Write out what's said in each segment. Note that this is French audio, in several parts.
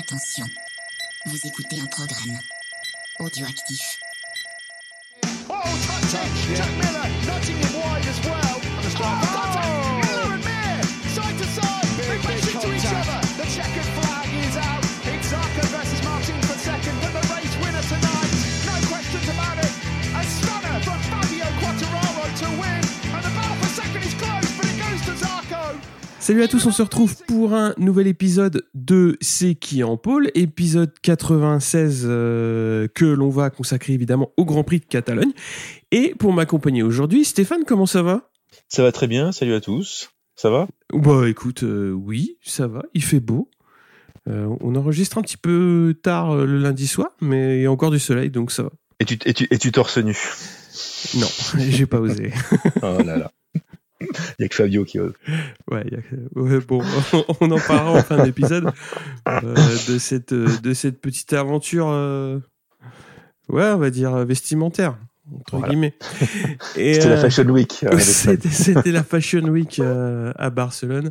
Attention, vous écoutez un programme audioactif. Oh, touching! Jack Miller nudging him wide as well. And Salut à tous, on se retrouve pour un nouvel épisode de C'est qui en pôle, épisode 96 euh, que l'on va consacrer évidemment au Grand Prix de Catalogne. Et pour m'accompagner aujourd'hui, Stéphane, comment ça va? Ça va très bien, salut à tous. Ça va? Bah écoute, euh, oui, ça va, il fait beau. Euh, on enregistre un petit peu tard le lundi soir, mais il y a encore du soleil, donc ça va. Et tu et tu et tu torse nu? Non, j'ai pas osé. Oh là là. Il y a que Fabio qui ose. Ouais, bon, on en parlera en fin d'épisode euh, de cette de cette petite aventure. euh, Ouais, on va dire euh, vestimentaire entre Voilà. guillemets. Et, C'était la Fashion Week. euh, avec Fred. C'était c'était la Fashion Week euh, à Barcelone.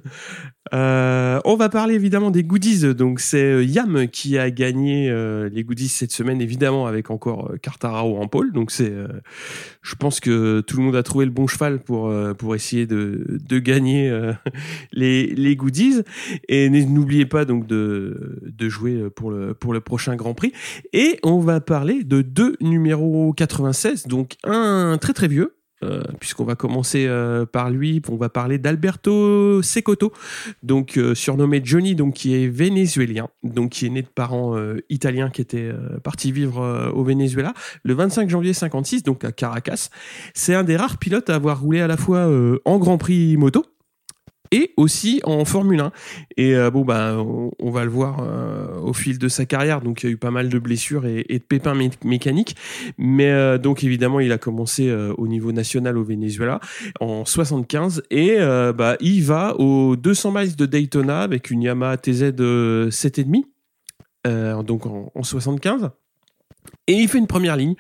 Euh, on va parler évidemment des goodies. Donc c'est euh, Yam qui a gagné les goodies cette semaine, évidemment avec encore Cartararo en pôle. Donc c'est, je pense que tout le monde a trouvé le bon cheval pour pour essayer de de gagner les les goodies. Et n'oubliez pas donc de de jouer pour le pour le prochain Grand Prix. Et on va parler de deux numéros 96, donc un très très vieux. euh, puisqu'on va commencer euh, par lui, on va parler d'Alberto Secotto, donc euh, surnommé Johnny, donc qui est vénézuélien, donc qui est né de parents italiens qui étaient partis vivre au Venezuela le 25 janvier 56, donc à Caracas. C'est un des rares pilotes à avoir roulé à la fois en Grand Prix moto et aussi en Formule 1. Et euh, bon, bah, on, va le voir euh, au fil de sa carrière. Donc, il y a eu pas mal de blessures et, de pépins mé- mécaniques. Mais euh, donc, évidemment, il a commencé au niveau national au Venezuela en 75 et bah, il va aux 200 miles de Daytona avec une Yamaha TZ euh, 7,5. Euh, donc en, en 75. Et il fait une première ligne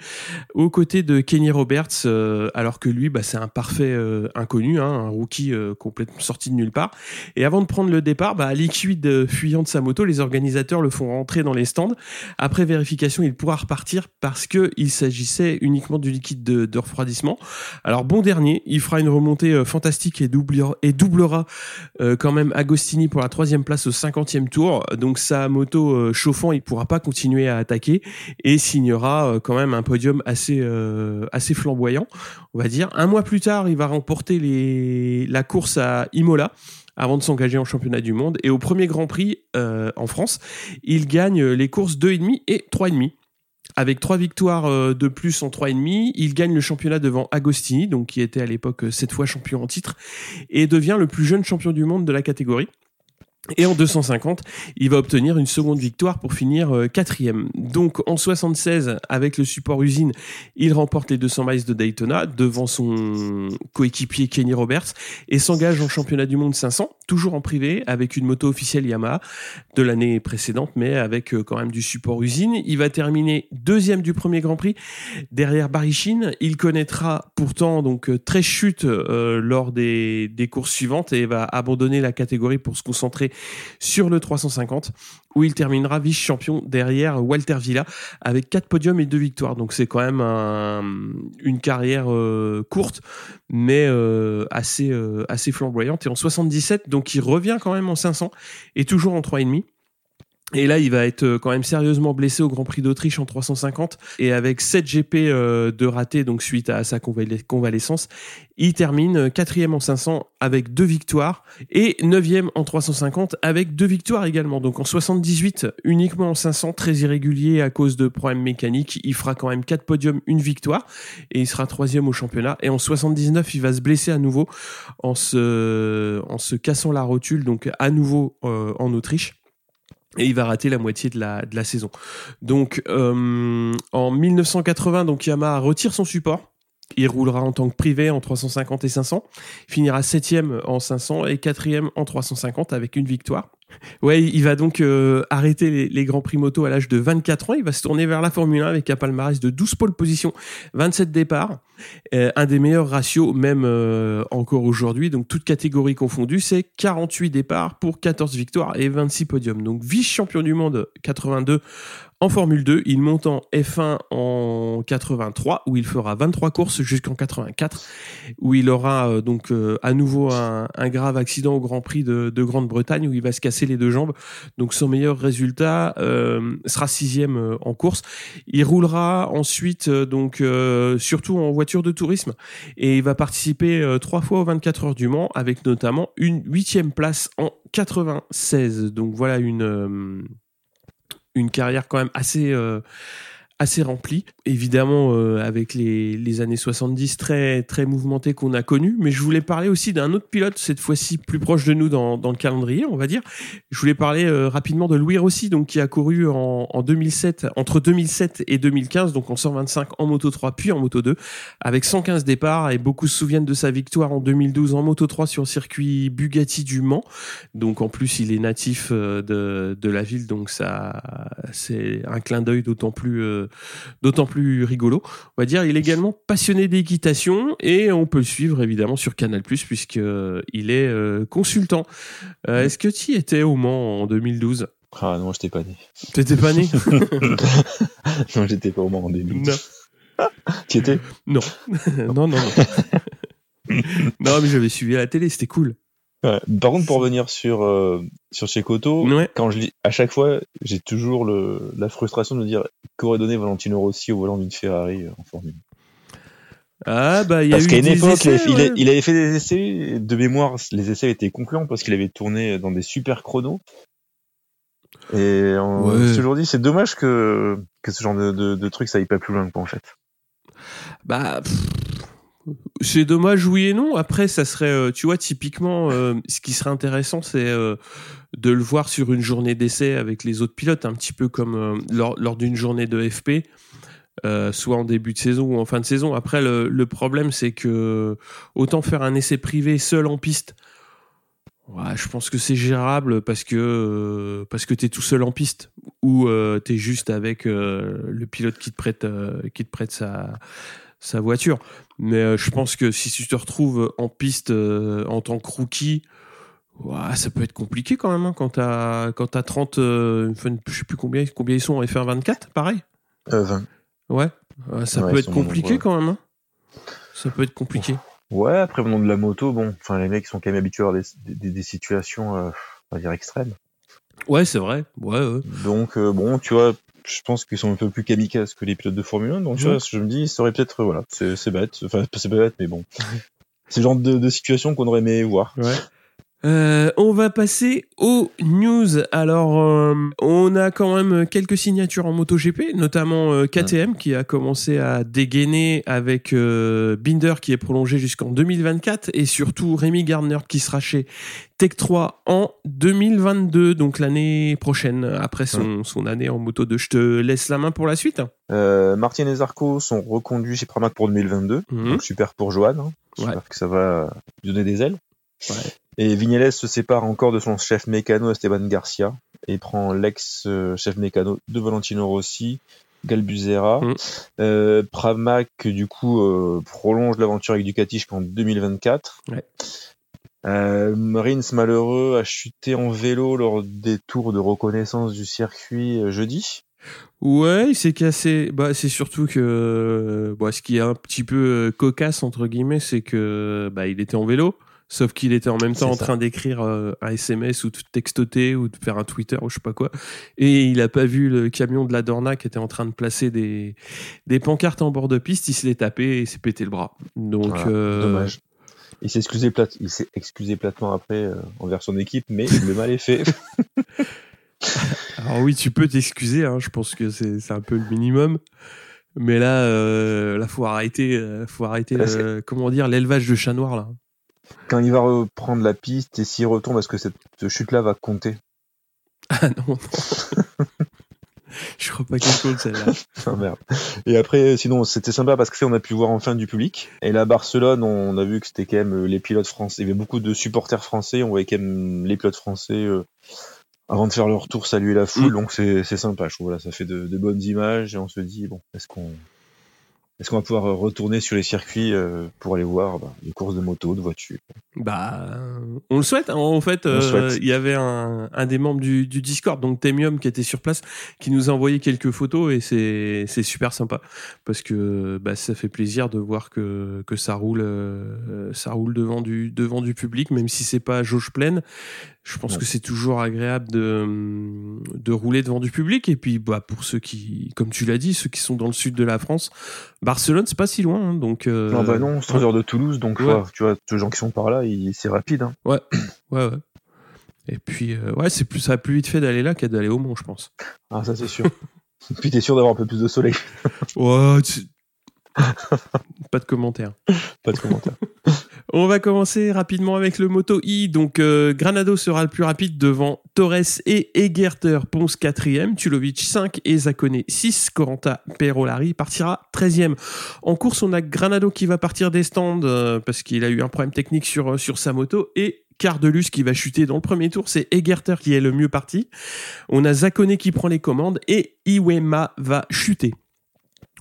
aux côtés de Kenny Roberts, euh, alors que lui, bah, c'est un parfait euh, inconnu, hein, un rookie euh, complètement sorti de nulle part. Et avant de prendre le départ, bah, liquide fuyant de sa moto, les organisateurs le font rentrer dans les stands. Après vérification, il pourra repartir parce que il s'agissait uniquement du liquide de, refroidissement. Alors bon dernier, il fera une remontée fantastique et doublera, quand même Agostini pour la troisième place au 50e tour. Donc sa moto chauffant, il pourra pas continuer à attaquer et signera euh, quand même un podium assez euh, assez flamboyant, on va dire. Un mois plus tard, il va remporter la course à Imola avant de s'engager en championnat du monde. Et au premier Grand Prix euh, en France, il gagne les courses 2,5 et 3,5. Avec trois victoires de plus en 3,5, il gagne le championnat devant Agostini, qui était à l'époque sept fois champion en titre, et devient le plus jeune champion du monde de la catégorie. Et en 250, il va obtenir une seconde victoire pour finir euh, quatrième. Donc en 76, avec le support usine, il remporte les 200 miles de Daytona devant son coéquipier Kenny Roberts et s'engage en championnat du monde 500, toujours en privé, avec une moto officielle Yamaha de l'année précédente, mais avec euh, quand même du support usine. Il va terminer deuxième du premier Grand Prix derrière Barichine. Il connaîtra pourtant donc euh, très chute euh, lors des, des courses suivantes et va abandonner la catégorie pour se concentrer sur le 350 où il terminera vice-champion derrière Walter Villa avec quatre podiums et deux victoires. Donc c'est quand même un- une carrière euh, courte mais euh, assez euh, assez flamboyante. Et en 77, donc il revient quand même en 500 et toujours en 3,5. Et là, il va être euh, quand même sérieusement blessé au Grand Prix d'Autriche en 350 et avec 7 GP euh, de raté donc suite à sa convalescence, il termine euh, quatrième en 500 avec deux victoires et neuvième en 350 avec deux victoires également. Donc en 78, uniquement en 500, très irrégulier à cause de problèmes mécaniques, il fera quand même quatre podiums, une victoire et il sera troisième au championnat. Et en 79, il va se blesser à nouveau en se, cassant la rotule, donc à nouveau en Autriche. Et il va rater la moitié de la, de la saison. Donc, euh, en 1980, donc Yamaha retire son support. Il roulera en tant que privé en 350 et 500. Il finira septième en 500 et quatrième en 350 avec une victoire. Ouais, il va donc euh, arrêter les, Grands Prix moto à l'âge de 24 ans. Il va se tourner vers la Formule 1 avec un palmarès de 12 pole positions, 27 départs. Euh, un des meilleurs ratios, même euh, encore aujourd'hui. Donc, toute catégorie confondue, c'est 48 départs pour 14 victoires et 26 podiums. Donc, vice-champion du monde 82 en Formule 2, il monte en F1 en 83 où il fera 23 courses jusqu'en 84 où il aura euh, donc euh, à nouveau un, un grave accident au Grand Prix de, de Grande-Bretagne où il va se casser les deux jambes. Donc son meilleur résultat euh, sera sixième euh, en course. Il roulera ensuite euh, donc euh, surtout en voiture de tourisme et il va participer trois fois aux 24 heures du Mans avec notamment une huitième place en 96. Donc voilà une une carrière quand même assez euh, assez remplie évidemment euh, avec les, les années 70 très très mouvementées qu'on a connues. Mais je voulais parler aussi d'un autre pilote cette fois-ci plus proche de nous dans, dans le calendrier on va dire. Je voulais parler euh, rapidement de Louis Rossi donc qui a couru en, en 2007 entre 2007 et 2015 donc en 125 en moto 3 puis en moto 2 avec 115 départs. Et beaucoup se souviennent de sa victoire en 2012 en moto 3 sur le circuit Bugatti du Mans. Donc en plus il est natif euh, de, de la ville. Donc ça c'est un clin d'œil d'autant plus euh, d'autant plus rigolo. On va dire, il est également passionné d'équitation et on peut le suivre évidemment sur Canal puisque euh, il est euh, consultant. Euh, Est-ce que tu étais au Mans en 2012 Ah non, j'étais pas né. T'étais pas né? Non, j'étais pas au Mans en 2000. Non, Tu étais? Non, non, non. non. non, mais j'avais suivi à la télé, c'était cool. Ouais. Par contre, pour revenir sur, euh, sur chez Koto, Ouais. quand je lis, à chaque fois, j'ai toujours le, la frustration de me dire qu'aurait donné Valentino Rossi au volant d'une Ferrari euh, en Formule 1. Ah bah il y a Parce qu'à une des époque, essais, avait, il a- ouais. il avait fait des essais, de mémoire, les essais étaient concluants parce qu'il avait tourné dans des super chronos. Et en- Ouais. aujourd'hui, c'est dommage que, que ce genre de, de, de truc, ça aille pas plus loin, quoi, en fait. Bah, pff, c'est dommage, oui et non. Après, ça serait, euh, tu vois, typiquement, euh, ce qui serait intéressant, c'est euh, de le voir sur une journée d'essai avec les autres pilotes, un petit peu comme lors, d'une journée de FP, soit en début de saison ou en fin de saison. Après, le, problème, c'est que autant faire un essai privé seul en piste. Je pense que c'est gérable parce que parce que t'es tout seul en piste ou euh, t'es juste avec le pilote qui te prête qui te prête sa sa voiture. Mais euh, je pense que si tu te retrouves en piste euh, en tant que rookie, ça peut être compliqué quand même. hein, quand t'as quand t'as 30, euh, je sais plus combien combien ils sont en F1 24, pareil. Euh, 20. Ouais, Euh, ça Ouais, peut être compliqué nombreux. quand même. hein. Ça peut être compliqué. Ouais, après, venant de la moto, bon, enfin, les mecs sont quand même habitués à des, des, des situations, euh, on va dire, extrêmes. Ouais, c'est vrai. Ouais, ouais. Donc, bon, tu vois, je pense qu'ils sont un peu plus kamikazes que les pilotes de Formule 1. Donc, tu vois, je me dis, ça aurait peut-être, euh, voilà, c'est bête. Enfin, c'est pas bête, mais bon. C'est le genre de, de situation qu'on aurait aimé voir. Ouais. Euh, on va passer aux news. Alors, euh, on a quand même quelques signatures en MotoGP, notamment euh, KTM qui a commencé à dégainer avec Binder qui est prolongé jusqu'en 2024 et surtout Rémi Gardner qui sera chez Tech 3 en 2022, donc l'année prochaine, après son, son année en Moto 2. Je te laisse la main pour la suite. Martin et Zarco sont reconduits chez Pramac pour 2022. Mhm. Donc, super pour Johan. Hein. J'espère Ouais. que ça va lui donner des ailes. Ouais. Et Vignales se sépare encore de son chef mécano Esteban Garcia et prend l'ex-chef mécano de Valentino Rossi, Galbuzera. Mm. Euh, Pramac, du coup, euh, prolonge l'aventure avec Ducati jusqu'en 2024. Ouais. Euh, Rins, malheureux, a chuté en vélo lors des tours de reconnaissance du circuit jeudi. Ouais, il s'est cassé. Bah, c'est surtout que bah, ce qui est un petit peu cocasse entre guillemets, c'est que bah, il était en vélo, sauf qu'il était en même temps en ça. train d'écrire euh, un SMS ou de textoter ou de faire un Twitter ou je sais pas quoi, et il a pas vu le camion de la Dorna qui était en train de placer des des pancartes en bord de piste. Il se l'est tapé et s'est pété le bras. Donc Voilà, euh, Dommage. Il s'est excusé, plate... il s'est excusé platement après euh, envers son équipe, mais le mal est fait. Alors oui, tu peux t'excuser, hein, je pense que c'est un peu le minimum. Mais là, euh, là faut arrêter, faut arrêter, euh, comment dire, l'élevage de chats noirs là. Quand il va reprendre la piste et s'il retombe, est-ce que cette chute-là va compter Ah non, non. je crois pas qu'elle compte celle-là. Ah, merde. Et après, sinon, c'était sympa parce que on a pu voir enfin du public. Et là, Barcelone, on a vu que c'était quand même euh, les pilotes français. Il y avait beaucoup de supporters français. On voyait quand même les pilotes français euh, avant de faire le retour, saluer la foule. Donc c'est sympa. Je trouve voilà, ça fait de, de bonnes images et on se dit bon, est-ce qu'on est-ce qu'on va pouvoir retourner sur les circuits euh, pour aller voir bah, les courses de moto, de voitures? Bah, on le souhaite. hein. En fait, euh, il y avait un, un des membres du, du Discord, donc Temium, qui était sur place, qui nous a envoyé quelques photos et c'est c'est super sympa parce que bah, ça fait plaisir de voir que que ça roule, euh, ça roule devant du devant du public, même si c'est pas jauge pleine. Je pense que c'est toujours agréable de de rouler devant du public et puis bah pour ceux qui, comme tu l'as dit, ceux qui sont dans le sud de la France, Barcelone c'est pas si loin, hein, donc. euh, Non, bah non, 3 heures de Toulouse, donc Ouais. ouais, tu vois, tous les gens qui sont par là, c'est rapide. Hein. Ouais, ouais. Et puis, euh, ouais, c'est plus, ça a plus vite fait d'aller là qu'à d'aller au Mont, je pense. Ah, ça c'est sûr. Puis t'es sûr d'avoir un peu plus de soleil. Ouais, tu- pas de commentaires. Pas de commentaire. On va commencer rapidement avec le Moto I. Donc, euh, Granado sera le plus rapide devant Torres et Egerter. Ponce 4e, Tulovic 5 et Zakone 6. Coranta Perolari partira 13e. En course, on a Granado qui va partir des stands euh, parce qu'il a eu un problème technique sur, euh, sur sa moto et Cardelus qui va chuter dans le premier tour. C'est Egerter qui est le mieux parti. On a Zakone qui prend les commandes et Iwema va chuter.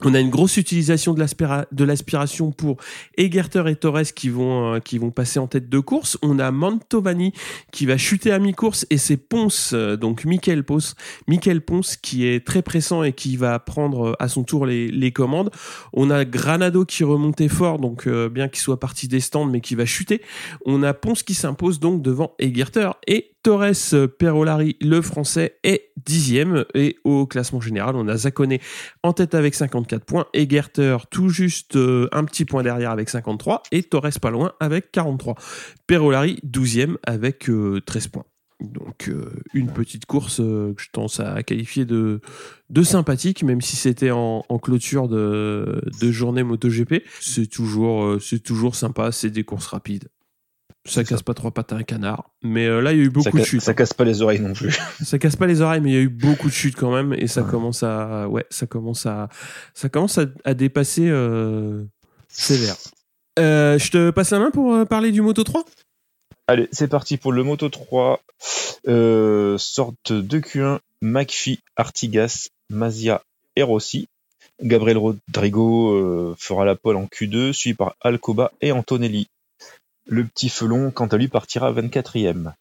On a une grosse utilisation de l'aspira- de l'aspiration pour Egerter et Torres qui vont, euh, qui vont passer en tête de course. On a Mantovani qui va chuter à mi-course et c'est Ponce, euh, donc Michael Ponce, Michael Ponce qui est très pressant et qui va prendre euh, à son tour les, les commandes. On a Granado qui remontait fort, donc bien qu'il soit parti des stands mais qui va chuter. On a Ponce qui s'impose donc devant Egerter et Torres euh, Perolari, le français, est dixième. Et au classement général, on a Zakone en tête avec 54 points, Egerter tout juste euh, un petit point derrière avec 53 et Torres pas loin avec 43. Perolari 12e avec euh, 13 points. Donc euh, une petite course euh, que je tends à qualifier de, sympathique, même si c'était en, clôture de, journée MotoGP. C'est toujours, euh, c'est toujours sympa, c'est des courses rapides. Ça casse pas trois pattes à un canard. Mais euh, là, il y a eu beaucoup ça, de chutes. ça casse pas les oreilles non plus. Ça casse pas les oreilles, mais il y a eu beaucoup de chutes quand même, et ça Ouais. commence à, ouais, ça commence à, ça commence à, à dépasser euh, sévère. Euh, je te passe la main pour parler du Moto 3 Allez, c'est parti pour le Moto 3. Euh, sorte de Q1, McPhee, Artigas, Mazia et Rossi. Gabriel Rodrigo fera la pole en Q2, suivi par Alcoba et Antonelli. Le petit Felon, quant à lui, partira 24e.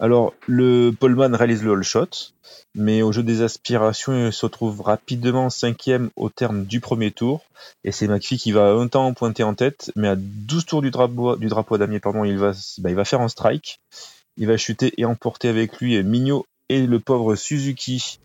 Alors, le poleman réalise le all shot, mais au jeu des aspirations, il se retrouve rapidement cinquième au terme du premier tour. Et c'est McPhee qui va un temps pointer en tête, mais à 12 tours du drapeau, du drapeau à damier, pardon, il va, bah, il va faire un strike. Il va chuter et emporter avec lui Mignot et le pauvre Suzuki.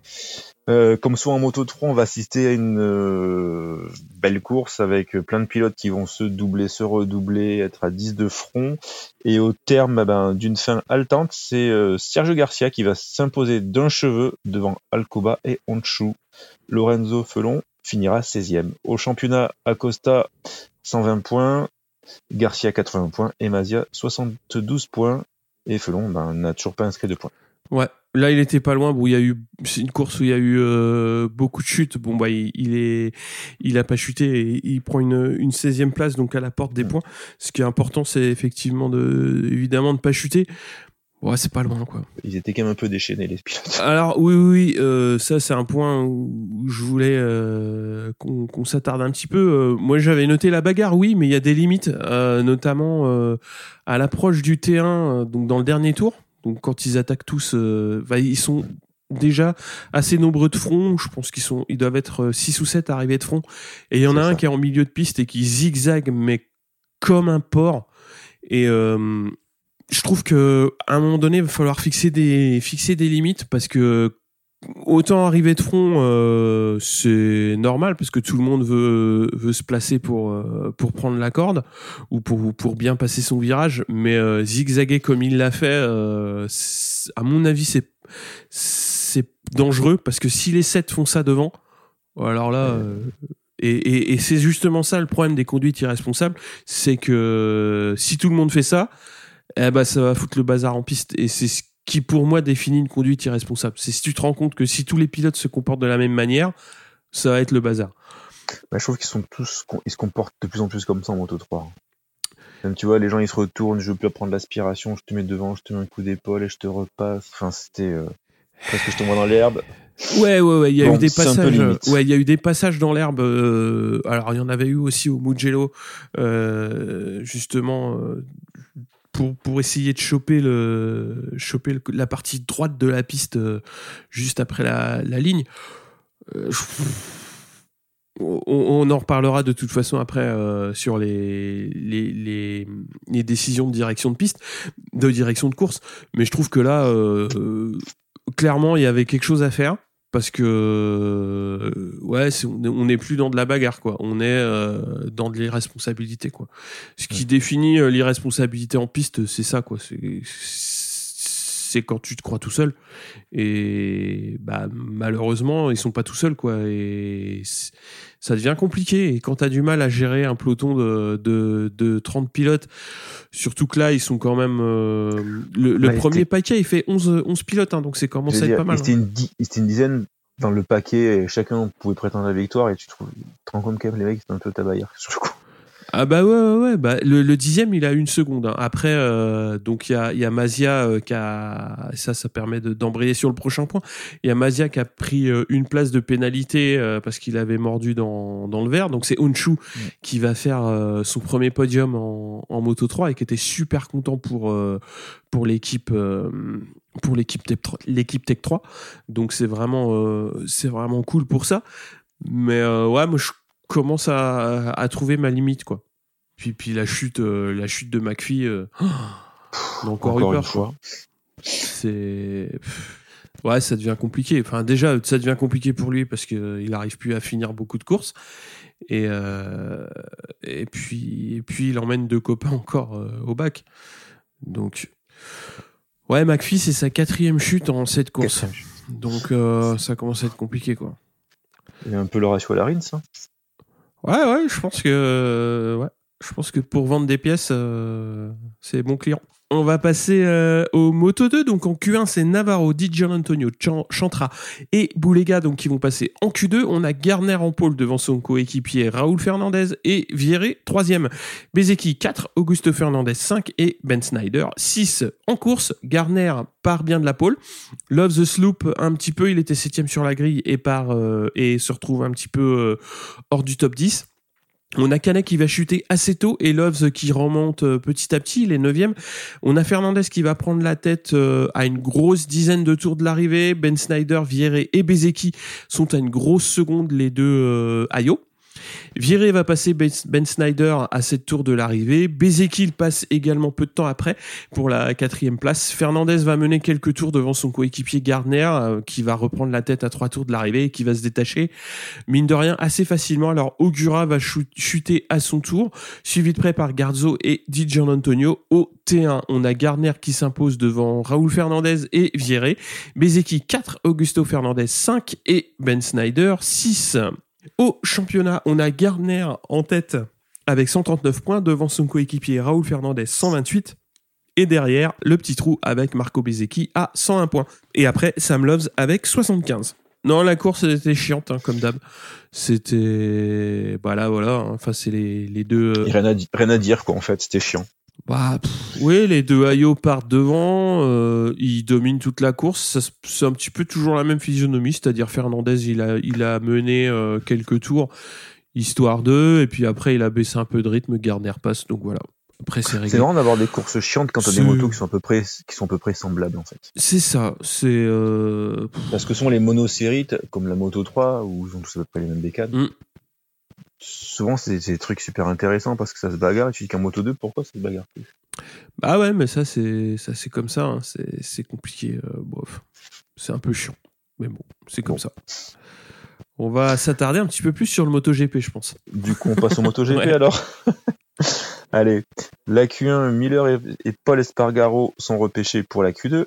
Euh, comme souvent en Moto 3, on va assister à une euh, belle course avec plein de pilotes qui vont se doubler, se redoubler, être à 10 de front. Et au terme eh ben, d'une fin haletante, c'est euh, Sergio Garcia qui va s'imposer d'un cheveu devant Alcoba et Honshu. Lorenzo Felon finira 16e. Au championnat, Acosta 120 points, Garcia 80 points et Mazia 72 points. Et Felon ben, n'a toujours pas inscrit de points. Ouais, là il était pas loin. Bon, il y a eu, c'est une course où il y a eu euh, beaucoup de chutes. Bon, bah il, il est, il a pas chuté et il prend une, une 16e place donc à la porte des Mm. points. Ce qui est important, c'est effectivement de, évidemment de pas chuter. Ouais, c'est pas loin quoi. Ils étaient quand même un peu déchaînés, les pilotes. Alors oui, oui, oui, euh, ça c'est un point où je voulais euh, qu'on qu'on s'attarde un petit peu. Euh, moi j'avais noté la bagarre, oui, mais il y a des limites, euh, notamment euh, à l'approche du T1, euh, donc dans le dernier tour. Donc quand ils attaquent tous, euh, bah, ils sont déjà assez nombreux de front. Je pense qu'ils sont, ils doivent être 6 ou 7 arrivés de front. Et il y en a un qui est en milieu de piste et qui zigzague, mais comme un porc. Et euh, je trouve que à un moment donné, il va falloir fixer des fixer des limites parce que autant arriver de front, euh, c'est normal parce que tout le monde veut veut se placer pour euh, pour prendre la corde ou pour pour bien passer son virage, mais euh, zigzaguer comme il l'a fait, à mon avis, c'est c'est dangereux parce que si les 7 font ça devant, alors là. et, et, et c'est justement ça le problème des conduites irresponsables, c'est que si tout le monde fait ça, eh ben ça va foutre le bazar en piste. Et c'est ce qui pour moi définit une conduite irresponsable. C'est si tu te rends compte que si tous les pilotes se comportent de la même manière, ça va être le bazar. Bah, je trouve qu'ils sont tous, ils se comportent de plus en plus comme ça en Moto 3. Même tu vois, les gens ils se retournent, je veux plus prendre l'aspiration, je te mets devant, je te mets un coup d'épaule et je te repasse. Enfin, c'était. euh, Parce que je tombe dans l'herbe. Ouais, ouais, ouais. Il y a Bon, eu des passages. Ouais, il y a eu des passages dans l'herbe. euh, alors, il y en avait eu aussi au Mugello, euh, justement, euh, pour pour essayer de choper le choper la partie droite de la piste euh, juste après la, la ligne. Euh, on, en reparlera de toute façon après euh, sur les, les, les, décisions de direction de piste, de direction de course. Mais je trouve que là, clairement, il y avait quelque chose à faire parce que euh, ouais, on est- on n'est plus dans de la bagarre quoi. On est euh, dans de l'irresponsabilité quoi. Ce qui définit euh, l'irresponsabilité en piste, c'est ça quoi. C'est c'est quand tu te crois tout seul et bah malheureusement ils sont pas tout seuls quoi et ça devient compliqué et quand tu as du mal à gérer un peloton de, de, de 30 pilotes surtout que là ils sont quand même euh, le, le Ouais, premier paquet il fait 11, 11 pilotes hein, donc c'est commence Je à être dire, pas mal hein. une, di- il était une dizaine dans le paquet et chacun pouvait prétendre à la victoire et tu, trouves, tu te rends compte les mecs c'est un peu tabailleurs sur le coup. Ah bah ouais ouais, ouais. Bah, le, le dixième il a une seconde. hein. Après euh, donc il y a, y a Mazia euh, qui a ça ça permet de- d'embrayer sur le prochain point. Il y a Mazia qui a pris euh, une place de pénalité parce qu'il avait mordu dans, dans le verre. Donc c'est Onshu qui va faire son premier podium en, en Moto 3 et qui était super content pour pour l'équipe pour l'équipe Tech 3 l'équipe Tech 3. Donc c'est vraiment c'est vraiment cool pour ça. Mais ouais, moi je commence à, à trouver ma limite quoi. Puis puis la chute euh, la chute de McPhee euh, encore, Encore eu une peur. fois. C'est ouais, ça devient compliqué. Enfin déjà ça devient compliqué pour lui parce que il arrive plus à finir beaucoup de courses. Et euh, et puis et puis il emmène deux copains encore euh, au bac. Donc ouais, McPhee c'est sa quatrième chute en cette course. Donc euh, ça commence à être compliqué quoi. Il y a un peu le ratio à la Rins. hein. Ouais, ouais, je pense que ouais, je pense que pour vendre des pièces, euh, c'est bon client. On va passer euh, au Moto 2. Donc en Q1, c'est Navarro, Di Antonio, Chantra et Boulega donc qui vont passer en Q2. On a Garner en pôle devant son coéquipier Raoul Fernandez et Vieré troisième. Bezeki 4, Augusto Fernandez 5 et Ben Snyder 6 en course. Garner part bien de la pole. Love the Sloop un petit peu, il était septième sur la grille euh, et se retrouve un petit peu euh, hors du top 10. On a Canet qui va chuter assez tôt et Loves qui remonte euh, petit à petit, il est 9 On a Fernandez qui va prendre la tête euh, à une grosse dizaine de tours de l'arrivée. Ben Snyder, Vieré et Bezeki sont à une grosse seconde, les deux euh. Viré va passer Ben Ben Snyder à cette tour de l'arrivée. Bezeki il passe également peu de temps après pour la quatrième place. Fernandez va mener quelques tours devant son coéquipier Gardner euh, qui va reprendre la tête à trois tours de l'arrivée et qui va se détacher mine de rien assez facilement. Alors Augura va chut- chuter à son tour, suivi de près par Garzo et Di Antonio. Au T1, on a Gardner qui s'impose devant Raoul Fernandez et Vieré. Bezeki 4, Augusto Fernandez 5 et Ben Snyder 6. Au championnat, on a Gardner en tête avec 139 points devant son coéquipier Raoul Fernandez 128 et derrière le petit trou avec Marco Bezeki à 101 points. Et après Sam Loves avec 75. Non, la course était chiante hein, comme d'hab. C'était voilà voilà. hein. Enfin c'est les, les deux. euh, rien à dire quoi en fait, c'était chiant. Bah, pff, oui, les deux Ayo partent devant, euh, ils dominent toute la course. C'est un petit peu toujours la même physionomie, c'est-à-dire Fernandez, il a, il a mené euh, quelques tours, histoire d'eux, et puis après il a baissé un peu de rythme, Gardner passe, donc voilà. Après c'est C'est réglé. marrant d'avoir des courses chiantes quand t'as des C'est- motos qui sont à peu près qui sont à peu près semblables en fait. C'est ça, c'est euh, Parce que sont les monoséries comme la Moto 3 où ils ont tous à peu près les mêmes décades. Mm. Souvent c'est des trucs super intéressants parce que ça se bagarre et tu dis qu'en Moto 2 pourquoi ça se bagarre plus? Bah ouais, mais ça c'est ça c'est comme ça, hein. c'est compliqué, euh, bof, c'est un peu chiant, mais bon, c'est comme Bon. ça. On va s'attarder un petit peu plus sur le MotoGP, je pense. Du coup, on passe au MotoGP Ouais. alors. Allez, la Q1, Miller et, et Paul Espargaro sont repêchés pour la Q2.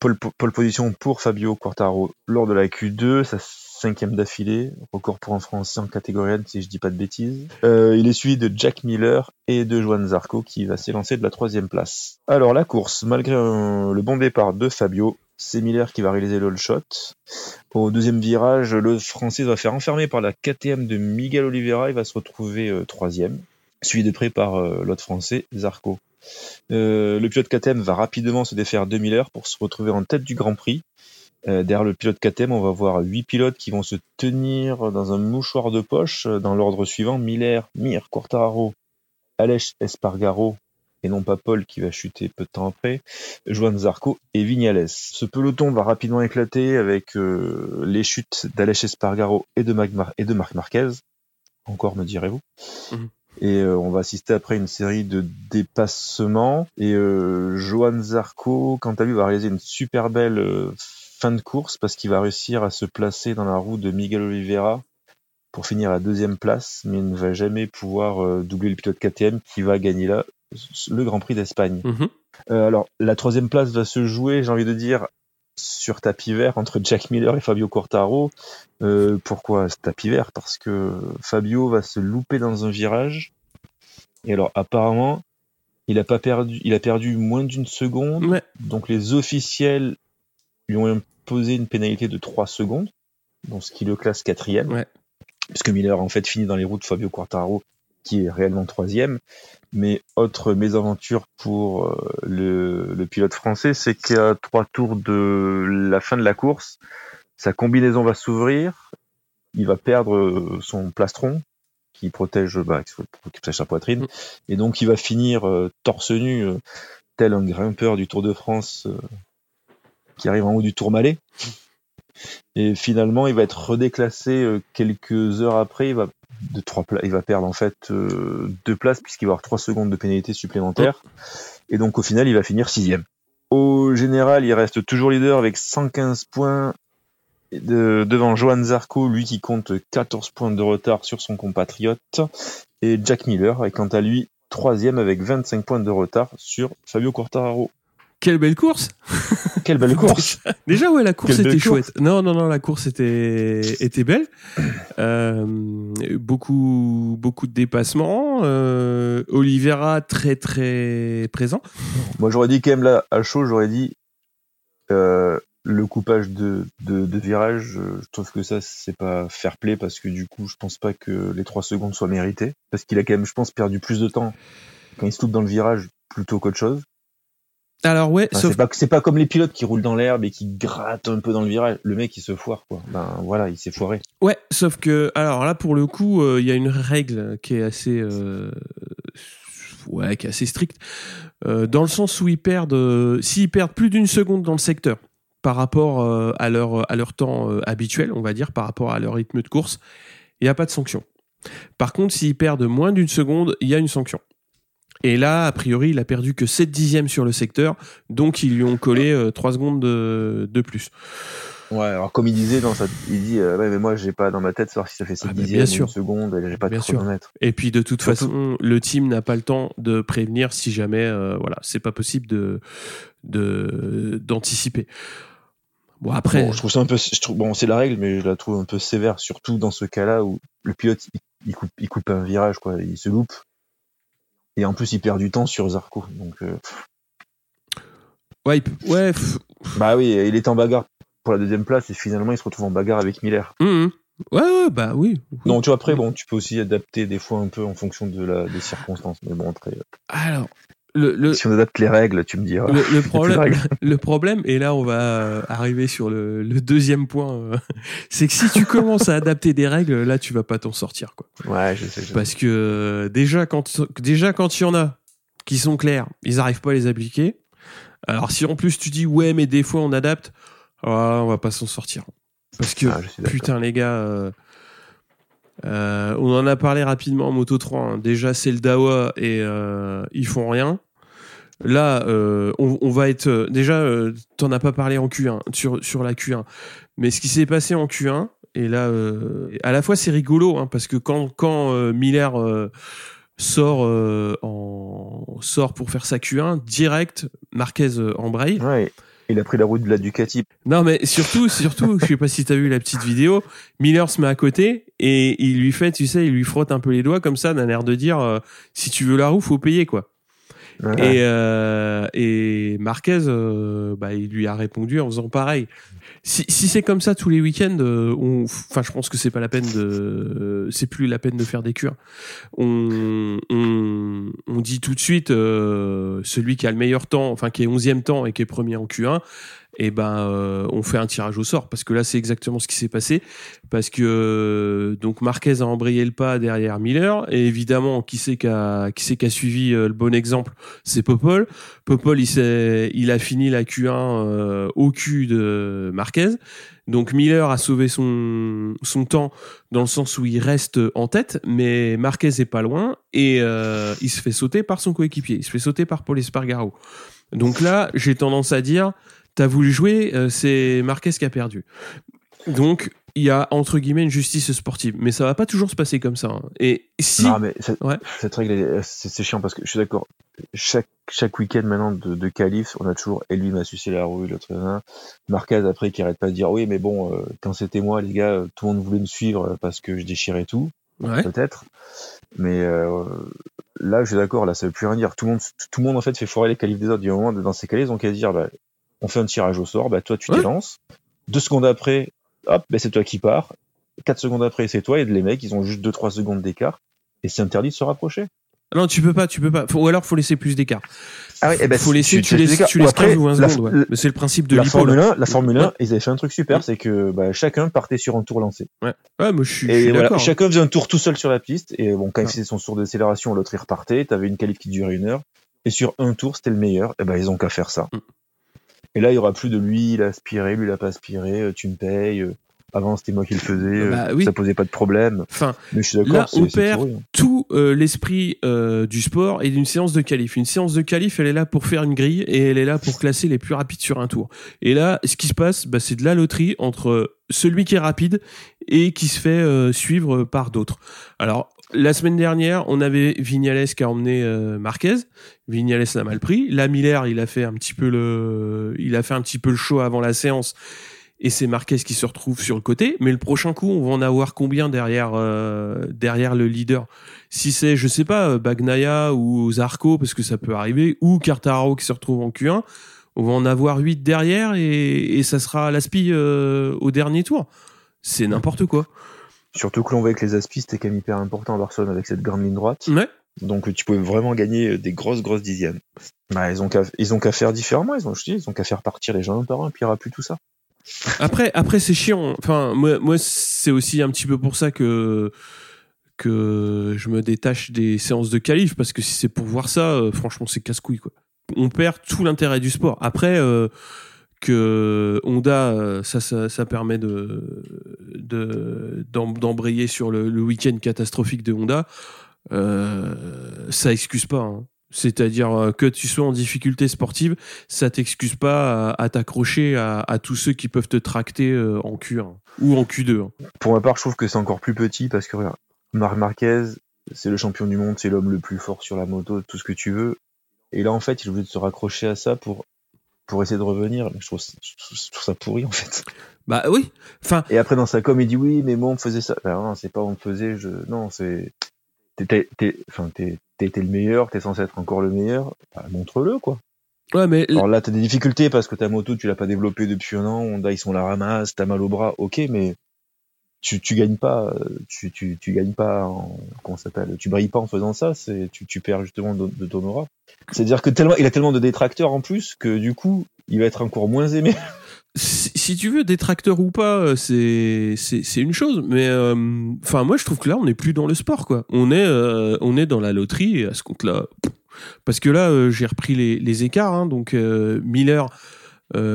Pole, pole position pour Fabio Quartaro lors de la Q2, sa cinquième d'affilée, record pour un Français en catégorie si je dis pas de bêtises. Euh, il est suivi de Jack Miller et de Joan Zarco qui va s'élancer de la troisième place. Alors la course, malgré le bon départ de Fabio, c'est Miller qui va réaliser le shot. Au deuxième virage, le Français va faire enfermer par la KTM de Miguel Oliveira. Il va se retrouver euh, troisième, suivi de près par euh, l'autre Français, Zarco. Le pilote KTM va rapidement se défaire de Miller pour se retrouver en tête du Grand Prix. Euh, derrière le pilote KTM, on va voir huit pilotes qui vont se tenir dans un mouchoir de poche euh, dans l'ordre suivant Miller, Mir, Quartararo, Aleix Espargaro et non pas Paul qui va chuter peu de temps après, Joan Zarco et Vignales. Ce peloton va rapidement éclater avec euh, les chutes d'Aleix Espargaro et de, Mar et de Marc Marquez. Encore me direz-vous. Mhm. Et euh, on va assister après une série de dépassements. Et euh, Joan Zarco, quant à lui, va réaliser une super belle fin de course parce qu'il va réussir à se placer dans la roue de Miguel Oliveira pour finir à deuxième place, mais il ne va jamais pouvoir euh, doubler le pilote KTM qui va gagner là le Grand Prix d'Espagne. Mhm. Euh, alors, la troisième place va se jouer, j'ai envie de dire, sur tapis vert entre Jack Miller et Fabio Quartaro. Euh, pourquoi ce tapis vert? Parce que Fabio va se louper dans un virage. Et alors, apparemment, il a pas perdu, il a perdu moins d'une seconde. Ouais. Donc, les officiels lui ont imposé une pénalité de 3 secondes, donc ce qui le classe quatrième. Ouais. Puisque Miller, en fait, finit dans les roues de Fabio Quartaro, qui est réellement troisième. Mais autre mésaventure pour euh, le, le pilote français, c'est qu'à trois tours de la fin de la course, sa combinaison va s'ouvrir, il va perdre euh, son plastron qui protège, bah, qui protège sa poitrine, Mm. et donc il va finir euh, torse nu, tel un grimpeur du Tour de France qui arrive en haut du Tourmalet. Et finalement, il va être redéclassé euh, quelques heures après. Il va de trois il va perdre en fait euh, deux places puisqu'il va avoir trois secondes de pénalité supplémentaire. Et donc au final, il va finir sixième. Au général, il reste toujours leader avec 115 points de- devant Johan Zarco, lui qui compte 14 points de retard sur son compatriote, et Jack Miller est quant à lui troisième avec 25 points de retard sur Fabio Quartararo. Quelle belle course Quelle belle course Déjà, ouais, la course Quelle était course. chouette. Non, non, non, la course était, était belle. Euh, beaucoup, beaucoup de dépassements. Euh, Oliveira très, très présent. Moi, j'aurais dit quand même là, à chaud, j'aurais dit euh, le coupage de, de, de virage. Je trouve que ça, c'est pas fair play parce que du coup, je pense pas que les trois secondes soient méritées. Parce qu'il a quand même, je pense, perdu plus de temps quand il se loupe dans le virage plutôt qu'autre chose. Alors, ouais, Enfin, sauf c'est pas, c'est pas comme les pilotes qui roulent dans l'herbe et qui grattent un peu dans le virage. Le mec, il se foire, quoi. Ben voilà, il s'est foiré. Ouais, sauf que, alors là, pour le coup, euh, il y a une règle qui est assez, euh, ouais, qui est assez stricte, euh, dans le sens où ils perdent, s'ils perdent plus d'une seconde dans le secteur par rapport à leur à leur temps habituel, on va dire, par rapport à leur rythme de course, il n'y a pas de sanction. Par contre, s'ils perdent moins d'une seconde, il y a une sanction. Et là, a priori, il a perdu que 7 dixièmes sur le secteur, donc ils lui ont collé euh, 3 secondes de, de plus. Ouais, alors comme il disait dans sa, il dit, euh, ouais, mais moi, j'ai pas dans ma tête savoir si ça fait 7 Ah, dixièmes ou une seconde, et j'ai pas de Bien chronomètre. Et puis de toute façon, le team n'a pas le temps de prévenir si jamais, euh, voilà, c'est pas possible de de d'anticiper. Bon après, Bon, je trouve ça un peu, je trouve, bon, c'est la règle, mais je la trouve un peu sévère, surtout dans ce cas-là où le pilote, il, il coupe, il coupe un virage, quoi, il se loupe. Et en plus, il perd du temps sur Zarco. Donc, euh, ouais, il peut- ouais, bah oui, il est en bagarre pour la deuxième place et finalement, il se retrouve en bagarre avec Miller. hum, hum. ouais, ouais, bah oui. Donc, tu vois, après, bon, tu peux aussi adapter des fois un peu en fonction de la, des circonstances. Mais bon, après, euh, Alors, le, le, si on adapte les règles, tu me diras. le, problème, le problème, et là on va euh, arriver sur le, deuxième point, euh, c'est que si tu commences à adapter des règles, là tu vas pas t'en sortir, quoi. Ouais, je sais. je. Parce que euh, déjà quand déjà quand il y en a qui sont clairs, ils n'arrivent pas à les appliquer. Alors si en plus tu dis ouais mais des fois on adapte, ah, on va pas s'en sortir. Parce que Ah, putain les gars, euh, euh, on en a parlé rapidement en Moto 3. hein. Déjà c'est le Dawa et euh, ils font rien. Là, euh, on, va être déjà. T'en as pas parlé en Q1 sur sur la Q1, mais ce qui s'est passé en Q1 et là, à la fois c'est rigolo hein, parce que quand quand Miller sort sort pour faire sa Q1 direct, Marquez embraye. Ouais, il a pris la route de la. Non mais surtout surtout, je sais pas si t'as vu la petite vidéo, Miller se met à côté et il lui fait, tu sais, il lui frotte un peu les doigts comme ça d'un air de dire euh, si tu veux la roue faut payer quoi. Ouais. Et, euh, et Marquez, euh, bah, il lui a répondu en faisant pareil. Si, si c'est comme ça tous les week-ends, euh, on- enfin, je pense que c'est pas la peine de, c'est plus la peine de faire des cures. On, on, on dit tout de suite, euh, celui qui a le meilleur temps, enfin qui est 11e temps et qui est premier en Q1, et ben euh, on fait un tirage au sort parce que là c'est exactement ce qui s'est passé. Parce que euh, donc Marquez a embrayé le pas derrière Miller. Et évidemment qui c'est qui a qui a suivi euh, le bon exemple? C'est Popol. Popol il il a fini la Q1 euh, au cul de Marquez. Donc Miller a sauvé son son temps dans le sens où il reste en tête mais Marquez est pas loin et il se fait sauter par son coéquipier. Il se fait sauter par Paul Espargaro. Donc là j'ai tendance à dire t'as voulu jouer, euh, c'est Marquez qui a perdu. Donc, il y a entre guillemets une justice sportive, mais ça va pas toujours se passer comme ça. hein. Et si, Non, mais cette, Ouais. cette règle, c'est chiant parce que je suis d'accord. Chaque, chaque week-end maintenant de, de qualif, on a toujours et lui m'a sucé la rouille, l'autre nan. Marquez après qui arrête pas de dire oui, mais bon, euh, quand c'était moi, les gars, tout le monde voulait me suivre euh, parce que je déchirais tout, ouais, peut-être. Mais euh, là, je suis d'accord, là, ça veut plus rien dire. Tout le monde, tout le monde en fait fait foirer les qualifs des autres. Du moment dans ces qualifs, ils ont qu'à dire, bah, on fait un tirage au sort, bah toi tu Ouais. t'élances. Deux secondes après, hop, bah, c'est toi qui pars. Quatre secondes après, c'est toi. Et les mecs, ils ont juste deux trois secondes d'écart. Et c'est interdit de se rapprocher. non, tu peux pas, tu peux pas. Faut- ou alors, faut laisser plus d'écart. Ah oui, eh ben, faut laisser, tu- laisses, tu Ou après, 15 ou 20 la- secondes. ouais. C'est le principe de la l'hypo. Formule là. 1, la Formule 1, Ouais. ils avaient fait un truc super, c'est que bah, chacun partait sur un tour lancé. Ouais, moi je suis, je Et suis voilà, d'accord. hein. chacun faisait un tour tout seul sur la piste. Et bon, quand il faisait son tour d'accélération, l'autre il repartait. T'avais une qualif qui durait une heure. Et sur un tour, c'était le meilleur. Et ben ils ont qu'à faire ça. Et là, il y aura plus de lui, il a aspiré, lui il a pas aspiré. euh, Tu me payes. euh, Avant, c'était moi qui le faisais. euh, Bah oui. Ça posait pas de problème. Enfin, Mais je suis Là, on perd hein. tout euh, l'esprit euh, du sport et d'une séance de qualif. Une séance de qualif, elle est là pour faire une grille et elle est là pour classer les plus rapides sur un tour. Et là, ce qui se passe, bah, c'est de la loterie entre celui qui est rapide et qui se fait euh, suivre par d'autres. Alors, la semaine dernière, on avait Vignales qui a emmené euh, Marquez. Vignales l'a mal pris. Là, Miller, il a fait un petit peu le, il a fait un petit peu le show avant la séance. Et c'est Marquez qui se retrouve sur le côté. Mais le prochain coup, on va en avoir combien derrière, euh, derrière le leader? Si c'est, je sais pas, euh, Bagnaia ou Zarco, parce que ça peut arriver, ou Cartaro qui se retrouve en Q1, on va en avoir 8 derrière et, et ça sera l'aspi euh, au dernier tour. C'est n'importe quoi. Surtout que l'on voit que les aspis, c'était quand même hyper important à Barcelone avec cette grande ligne droite. Ouais. Donc tu pouvais vraiment gagner des grosses, grosses dixièmes. Bah, ils ont qu'à, faire différemment. Ils ont, je dis, ils ont qu'à faire partir les gens un par un, puis il n'y aura plus tout ça. Après, après c'est chiant. Enfin, moi, moi c'est aussi un petit peu pour ça que que je me détache des séances de qualif parce que si c'est pour voir ça, euh, franchement, c'est casse-couille quoi. On perd tout l'intérêt du sport. Après euh, que Honda, euh, ça, ça, ça permet de de d'em- d'embrayer sur le, week-end catastrophique de Honda. Euh, ça excuse pas. hein. C'est-à-dire euh, que tu sois en difficulté sportive, ça t'excuse pas à, t'accrocher à, tous ceux qui peuvent te tracter euh, en Q1 ou en Q2. hein. Pour ma part, je trouve que c'est encore plus petit parce que Marc Marquez, c'est le champion du monde, c'est l'homme le plus fort sur la moto, tout ce que tu veux. Et là, en fait, il est obligé de se raccrocher à ça pour, pour essayer de revenir. Je trouve ça pourri, en fait. Bah oui. Enfin, Et après, dans sa com, il dit oui, mais moi, on me faisait ça. Ben, non, c'est pas on me faisait, je, non, c'est, t'es, enfin, t'es, le meilleur, t'es censé être encore le meilleur. Bah, montre-le, quoi. ouais, mais Alors là, t'as des difficultés parce que ta moto, tu l'as pas développée depuis un an. Honda, ils sont la ramasse, t'as mal au bras, ok, mais tu, tu gagnes pas, euh, tu, tu, tu gagnes pas en, comment s'appelle, tu brilles pas en faisant ça, c'est, tu, tu perds justement de, de ton aura. C'est-à-dire que tellement, il a tellement de détracteurs en plus que du coup, il va être encore moins aimé. si, si tu veux détracteur ou pas, euh, c'est c'est une chose. Mais euh, enfin, moi, je trouve que là, on n'est plus dans le sport, quoi. On est euh, on est dans la loterie et à ce compte-là. Parce que là, euh, j'ai repris les, les écarts. hein. donc Miller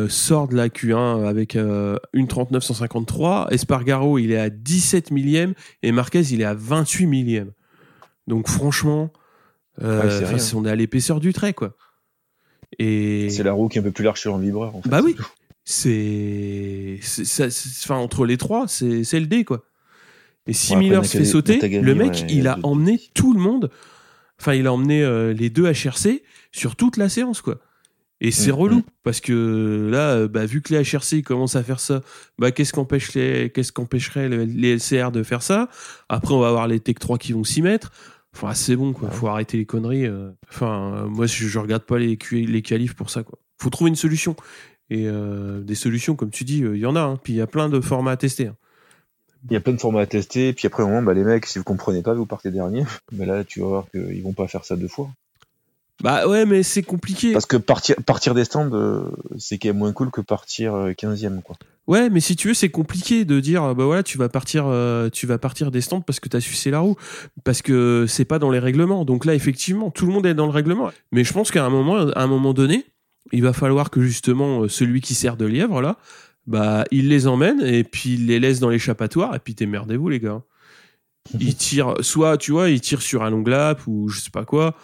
sort de la Q1 avec une 39 153. Espargaro, il est à 17 millième et Marquez, il est à 28 millième. Donc franchement, euh, Ouais, c'est- on est à l'épaisseur du trait, quoi. Et C'est la roue qui est un peu plus large sur un vibreur, en fait. Bah oui. tout. C'est enfin entre les trois c'est c'est le D quoi et si Ouais, Miller se fait sauter Nakagami, le mec ouais, il a emmené tout le monde enfin il a emmené euh, les deux HRC sur toute la séance quoi et c'est Mm, relou mm. parce que là euh, bah, vu que les HRC commencent à faire ça bah qu'est-ce qu'empêche les qu'est-ce qu'empêcherait le- les LCR de faire ça? Après on va avoir les Tech 3 qui vont s'y mettre Enfin, c'est bon, quoi. Faut arrêter les conneries. euh. Enfin, moi, je, je regarde pas les, les qualifs pour ça, quoi. Faut trouver une solution. Et euh, des solutions, comme tu dis, euh, il y en a. hein. Puis il y a plein de formats à tester. hein. Il y a plein de formats à tester, puis après, au moment, bah, les mecs, si vous comprenez pas, vous partez dernier. Mais là, tu vas voir qu'ils vont pas faire ça deux fois. Bah ouais, mais c'est compliqué. Parce que partir, partir des stands, euh, c'est quand même moins cool que partir euh, 15e, quoi. Ouais, mais si tu veux, c'est compliqué de dire bah voilà, tu vas partir, euh, tu vas partir des stands parce que t'as sucé la roue, parce que c'est pas dans les règlements. Donc là, effectivement, tout le monde est dans le règlement. Mais je pense qu'à un moment, à un moment donné, il va falloir que justement euh, celui qui sert de lièvre là, bah il les emmène et puis il les laisse dans l'échappatoire et puis t'émerdez-vous les gars. Il tire, soit tu vois, il tire sur un long lap ou je sais pas quoi,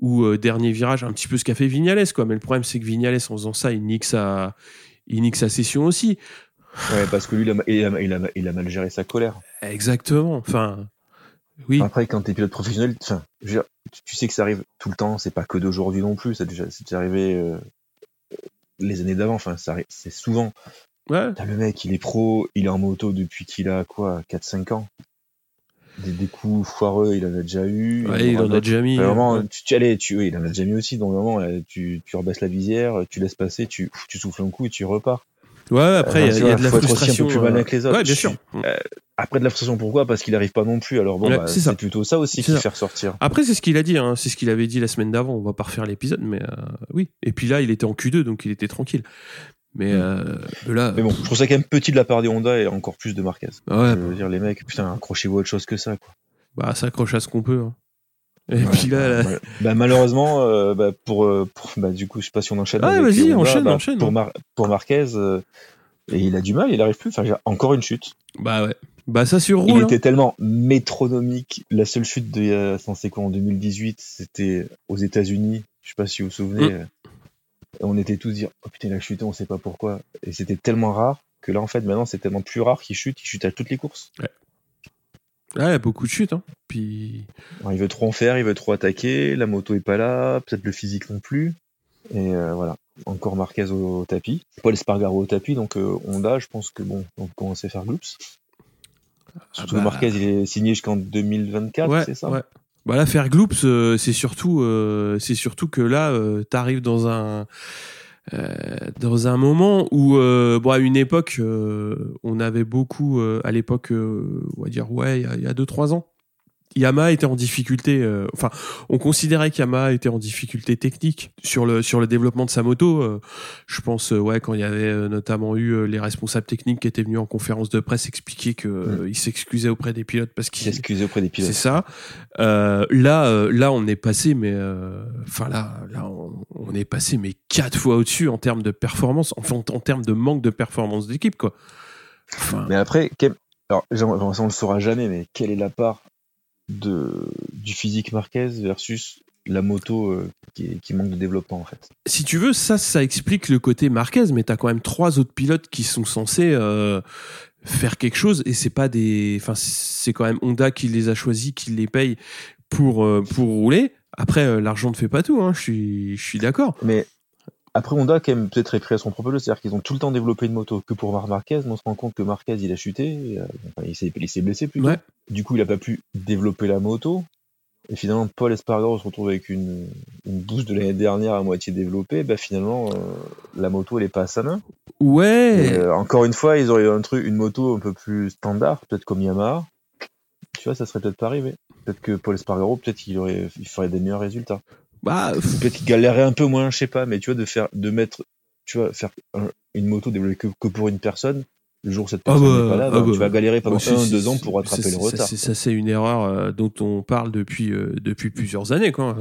ou euh, dernier virage, un petit peu ce qu'a fait Vignales quoi. Mais le problème c'est que Vignales en faisant ça, il nique sa, il nique sa session aussi. Ouais, parce que lui, il a, il a, il a, il a mal géré sa colère. Exactement. Enfin, oui. Après, quand t'es pilote professionnel, enfin, je veux dire, tu- tu sais que ça arrive tout le temps. C'est pas que d'aujourd'hui non plus. Déjà, c'est déjà arrivé euh, les années d'avant. Enfin, c'est souvent. Ouais. T'as le mec, il est pro, il est en moto depuis qu'il a quoi, 4-5 ans. Des, des coups foireux, il en a déjà eu. Ouais, il en a déjà mis. Vraiment, euh, tu, tu allais, tu, oui, il en a déjà mis aussi. Donc vraiment, là, tu, tu rebaisses la visière, tu laisses passer, tu, tu souffles un coup et tu repars. Ouais, après, il y, a- y de la faut être aussi un peu frustration. plus malin que les autres. Ouais, bien Je sûr. suis- Après de la frustration, pourquoi? Parce qu'il arrive pas non plus. Alors bon, Ouais, bah, c'est plutôt ça aussi qui ça. fait ressortir. Après, c'est ce qu'il a dit, hein. c'est ce qu'il avait dit la semaine d'avant. On va pas refaire l'épisode, mais euh, oui. Et puis là, il était en Q2, donc il était tranquille. Mais Mm. euh, là, Mais bon, je trouve ça quand même petit de la part des Honda et encore plus de Marquez. ouais, Je veux dire, les mecs, putain, accrochez-vous à autre chose que ça. Quoi. bah, s'accroche à ce qu'on peut. hein. Et Ouais, puis là, là- bah, bah, malheureusement, euh, bah, pour, euh, pour- bah, du coup, je sais pas si on enchaîne. Ah, vas-y, Honda, enchaîne, enchaîne. Pour, Mar- pour Marquez, euh, et il a du mal, il arrive plus. Enfin, encore une chute. bah ouais, bah ça Il surroule. hein. était tellement métronomique. La seule chute de, euh, c'est quoi, en 2018, c'était aux États-Unis. Je sais pas si vous vous souvenez. Mm. euh, On était tous dire, oh putain, il a chuté, on sait pas pourquoi. Et c'était tellement rare que là, en fait, maintenant, c'est tellement plus rare qu'il chute, il chute à toutes les courses. Ouais, beaucoup de chutes. Hein. Puis Alors, il veut trop en faire, il veut trop attaquer, la moto est pas là, peut-être le physique non plus. Et euh, voilà, encore Marquez au, au tapis. Paul Espargaro au tapis, donc euh, Honda, je pense que bon, on peut commencer à faire gloops. Surtout bah, Marquez, il est signé jusqu'en 2024, ouais, c'est ça? ouais. Bah là, faire gloops, euh, c'est surtout, c'est surtout que là, euh, t'arrives dans un, dans un moment où, euh, bon, à une époque, euh, on avait beaucoup, euh, à l'époque, euh, on va dire, ouais, il y a- il y a 2-3 ans. Yamaha était en difficulté, euh, enfin, on considérait qu'Yamaha était en difficulté technique sur le sur le développement de sa moto. euh, je pense, euh, ouais, quand il y avait notamment eu les responsables techniques qui étaient venus en conférence de presse expliquer que ils s'excusaient auprès des pilotes parce qu'ils excusé auprès des c'est pilotes. ça. Euh, là, là, on est passé, mais enfin là, là, on, on est passé, mais quatre fois au-dessus en termes de performance, enfin en, en termes de manque de performance d'équipe, quoi. Enfin, Mais après, quel- alors, on le saura jamais, mais quelle est la part de, du physique Marquez versus la moto euh, qui, manque de développement en fait si tu veux, ça, ça explique le côté Marquez, mais t'as quand même trois autres pilotes qui sont censés euh, faire quelque chose, et c'est pas des, enfin, c'est quand même Honda qui les a choisis, qui les paye pour euh, pour rouler. Après, l'argent ne fait pas tout, hein. Je suis, je suis d'accord. Mais après, Honda a quand même peut-être repris à son propre jeu, c'est-à-dire qu'ils ont tout le temps développé une moto que pour Mar- Marquez. mais On se rend compte que Marquez il a chuté, euh, enfin, il s'est blessé plutôt. Ouais. Du coup, il a pas pu développer la moto. Et finalement, Paul Espargaro se retrouve avec une, une de l'année dernière à moitié développée. Bah, finalement, euh, la moto elle est pas à sa main. Ouais. Et, euh, encore une fois, ils auraient eu un truc, une moto un peu plus standard, peut-être comme Yamaha. Tu vois, ça serait peut-être pas arrivé. Peut-être que Paul Espargaro, peut-être qu'il aurait, il ferait des meilleurs résultats. Bah, Peut-être qu'il galérerait un peu moins, je sais pas, mais tu vois, de faire, de mettre, tu vois, faire un- une moto développée que, que pour une personne, le jour où cette Ah personne bah, n'est pas là, ah bah, tu vas galérer pendant un, deux ans pour rattraper le retard. Ça, c'est une erreur euh, dont on parle depuis, euh, depuis plusieurs années. Quoi.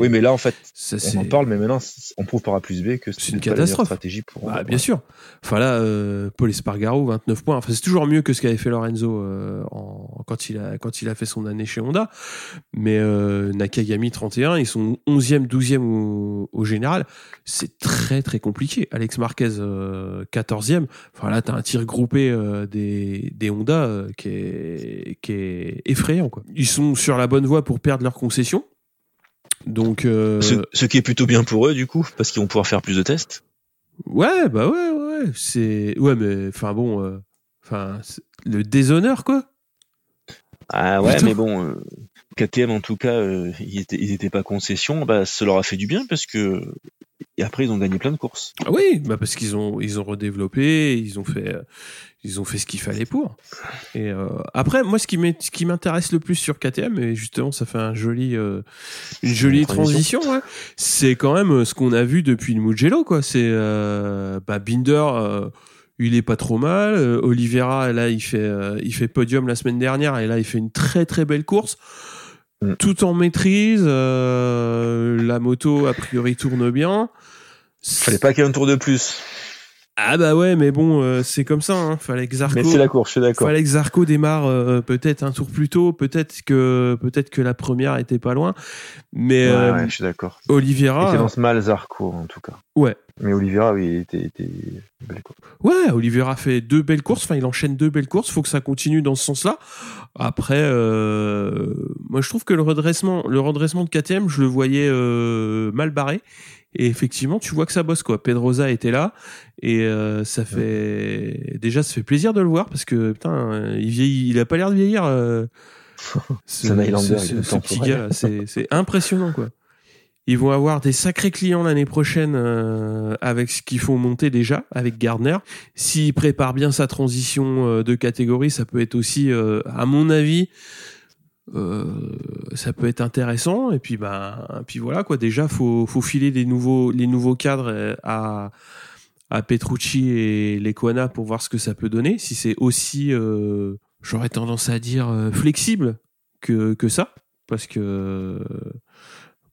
Oui, mais là, en fait, ça, on en parle, mais maintenant, on prouve par A plus B que C'est une pas la catastrophe. stratégie pour. Bah, bien sûr. Enfin là, euh, Paul Espargaro, 29 points. Enfin, c'est toujours mieux que ce qu'avait fait Lorenzo euh, en, quand, il a, quand il a fait son année chez Honda. Mais Nakagami, 31, ils sont 11e, 12e au, au général. C'est très très compliqué. Alex Marquez, euh, 14e. Enfin là, t'as un tir groupé euh, des, des Honda euh, qui, est, qui est effrayant. Quoi. Ils sont sur la bonne voie pour perdre leur concession. Donc, euh, Ce, ce qui est plutôt bien pour eux, du coup, parce qu'ils vont pouvoir faire plus de tests. Ouais, bah ouais, ouais, c'est ouais, mais enfin bon, enfin le déshonneur quoi. Ah ouais, Putain. mais bon, KTM en tout cas, euh, ils, étaient, ils étaient pas concession, bah ça leur a fait du bien parce que et après ils ont gagné plein de courses. Ah oui, bah parce qu'ils ont ils ont redéveloppé, ils ont fait euh, ils ont fait ce qu'il fallait pour. Et euh, après, moi, ce qui m'est- ce qui m'intéresse le plus sur KTM, et justement, ça fait un joli euh, une jolie Une transition, transition. ouais, c'est quand même ce qu'on a vu depuis le Mugello, quoi. C'est euh, bah, Binder. il est pas trop mal. Oliveira, là, il fait, il fait podium la semaine dernière et là, il fait une très très belle course. Mm. Tout en maîtrise. euh, la moto, a priori, tourne bien. Fallait pas qu'il y ait un tour de plus. Ah bah ouais, mais bon, euh, c'est comme ça. Hein. Fallait que Zarco, Mais c'est la course, je suis d'accord. fallait que Zarco démarre euh, peut-être un tour plus tôt. Peut-être que peut-être que la première était pas loin. Mais Ouais, euh, ouais, je suis d'accord. Il Oliveira, s'élance mal Zarco en tout cas. ouais, Mais Oliveira, oui, il était, était belle course. ouais, Oliveira fait deux belles courses. Enfin, il enchaîne deux belles courses. Faut que ça continue dans ce sens-là. Après, euh, moi, je trouve que le redressement, le redressement de KTM, je le voyais euh, mal barré. Et effectivement, tu vois que ça bosse quoi. Pedrosa était là et euh, ça fait déjà ça fait plaisir de le voir parce que putain, euh, il vieillit, il a pas l'air de vieillir. euh, ce, ce- ce- ce petit gars, c'est c'est impressionnant quoi. Ils vont avoir des sacrés clients l'année prochaine euh, avec ce qu'il faut monter déjà avec Gardner. S'il prépare bien sa transition euh, de catégorie, ça peut être aussi, euh, à mon avis, ça peut être intéressant. Et puis, bah, puis voilà quoi. Déjà, faut faut filer les nouveaux les nouveaux cadres euh, à à Petrucci et Lequana pour voir ce que ça peut donner. Si c'est aussi, euh, j'aurais tendance à dire euh, flexible que que ça, parce que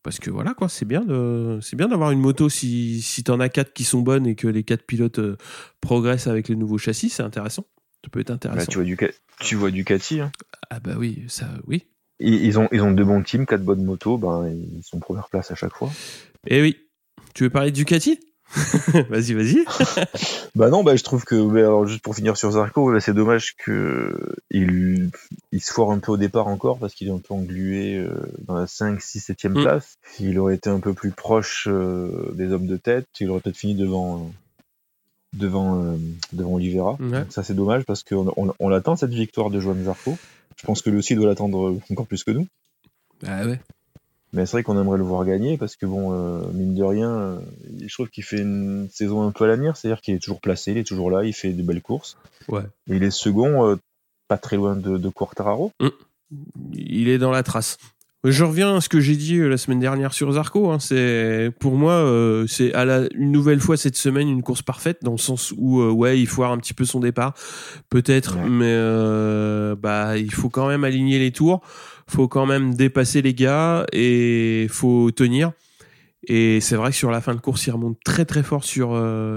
parce que voilà quoi, c'est bien de c'est bien d'avoir une moto si si t'en as quatre qui sont bonnes et que les quatre pilotes euh, progressent avec les nouveaux châssis, c'est intéressant. Ça peut être Bah, intéressant. tu vois du, tu vois Ducati. Hein. Ah bah oui, ça oui. Ils, ils ont, ils ont deux bons teams, quatre bonnes motos, ben, ils sont première place à chaque fois. Eh oui. Tu veux parler de Ducati? Vas-y, vas-y. Bah non, bah je trouve que, bah, alors juste pour finir sur Zarco, bah, c'est dommage que il, il se foire un peu au départ encore parce qu'il est un peu englué euh, dans la 5, 6, 7e Mm. place. S'il aurait été un peu plus proche euh, des hommes de tête, il aurait peut-être fini devant euh, devant devant Oliveira. Ça c'est dommage parce qu'on on, on l'attend cette victoire de Joan Zarco. Je pense que lui aussi doit l'attendre encore plus que nous. Ah ouais. Mais c'est vrai qu'on aimerait le voir gagner parce que bon, euh, mine de rien, euh, je trouve qu'il fait une saison un peu à l'avenir, c'est-à-dire qu'il est toujours placé, il est toujours là, il fait de belles courses. Ouais. Et il est second, euh, pas très loin de, de Quartararo. Il est dans la trace. Je reviens à ce que j'ai dit euh, la semaine dernière sur Zarco. hein. C'est pour moi, euh, c'est à la une nouvelle fois cette semaine une course parfaite dans le sens où euh, ouais, il foire un petit peu son départ, peut-être, Ouais. mais euh, bah il faut quand même aligner les tours, faut quand même dépasser les gars et faut tenir. Et c'est vrai que sur la fin de course, il remonte très très fort sur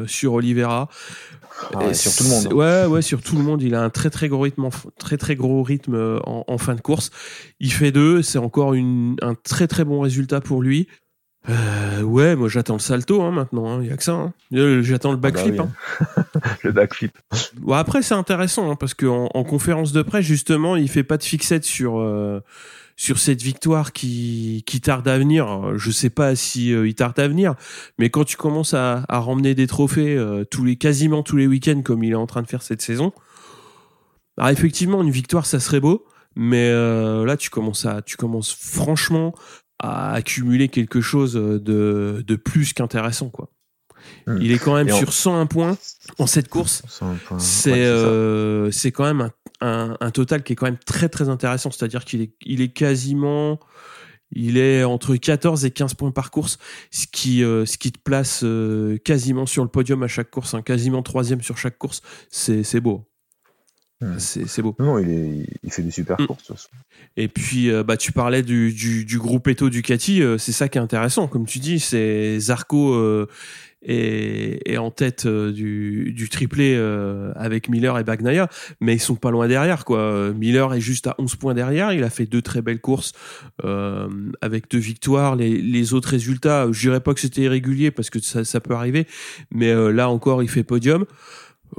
sur sur Oliveira. Ah ouais, sur tout le monde. c'est- Ouais, ouais, sur tout le monde. Il a un très très gros rythme, en très très gros rythme euh, en, en fin de course. Il fait deux, c'est encore une, un très très bon résultat pour lui. Euh, ouais, moi j'attends le salto hein, maintenant. hein. Il y a que ça. hein. Euh, J'attends le Ah bah backflip. oui. hein. Le backflip. Après c'est intéressant hein, parce qu'en en conférence de presse justement, il fait pas de fixette sur euh, sur cette victoire qui qui tarde à venir. Je sais pas si euh, il tarde à venir, mais quand tu commences à, à ramener des trophées euh, tous les quasiment tous les week-ends comme il est en train de faire cette saison, alors effectivement une victoire ça serait beau, mais euh, là tu commences à tu commences franchement à accumuler quelque chose de de plus qu'intéressant quoi. Hmm. Il est quand même en- sur 101 points en cette course C'est ouais, euh, c'est quand même un, un, un total qui est quand même très très intéressant. C'est-à-dire qu'il est, il est quasiment, il est entre 14 et 15 points par course, ce qui, euh, ce qui te place euh, quasiment sur le podium à chaque course, hein, quasiment troisième sur chaque course. C'est c'est beau. Hmm. C'est c'est beau. Non, il, est, il fait des super Mm. courses. de toute façon. Et puis, euh, bah, tu parlais du, du, du groupe Eto Ducati, c'est ça qui est intéressant. Comme tu dis, c'est Zarco est en tête euh, du, du triplé euh, avec Miller et Bagnaia, mais ils sont pas loin derrière. quoi. Miller est juste à 11 points derrière. Il a fait deux très belles courses euh, avec deux victoires. Les, les autres résultats, je dirais pas que c'était irrégulier parce que ça, ça peut arriver, mais euh, là encore, il fait podium.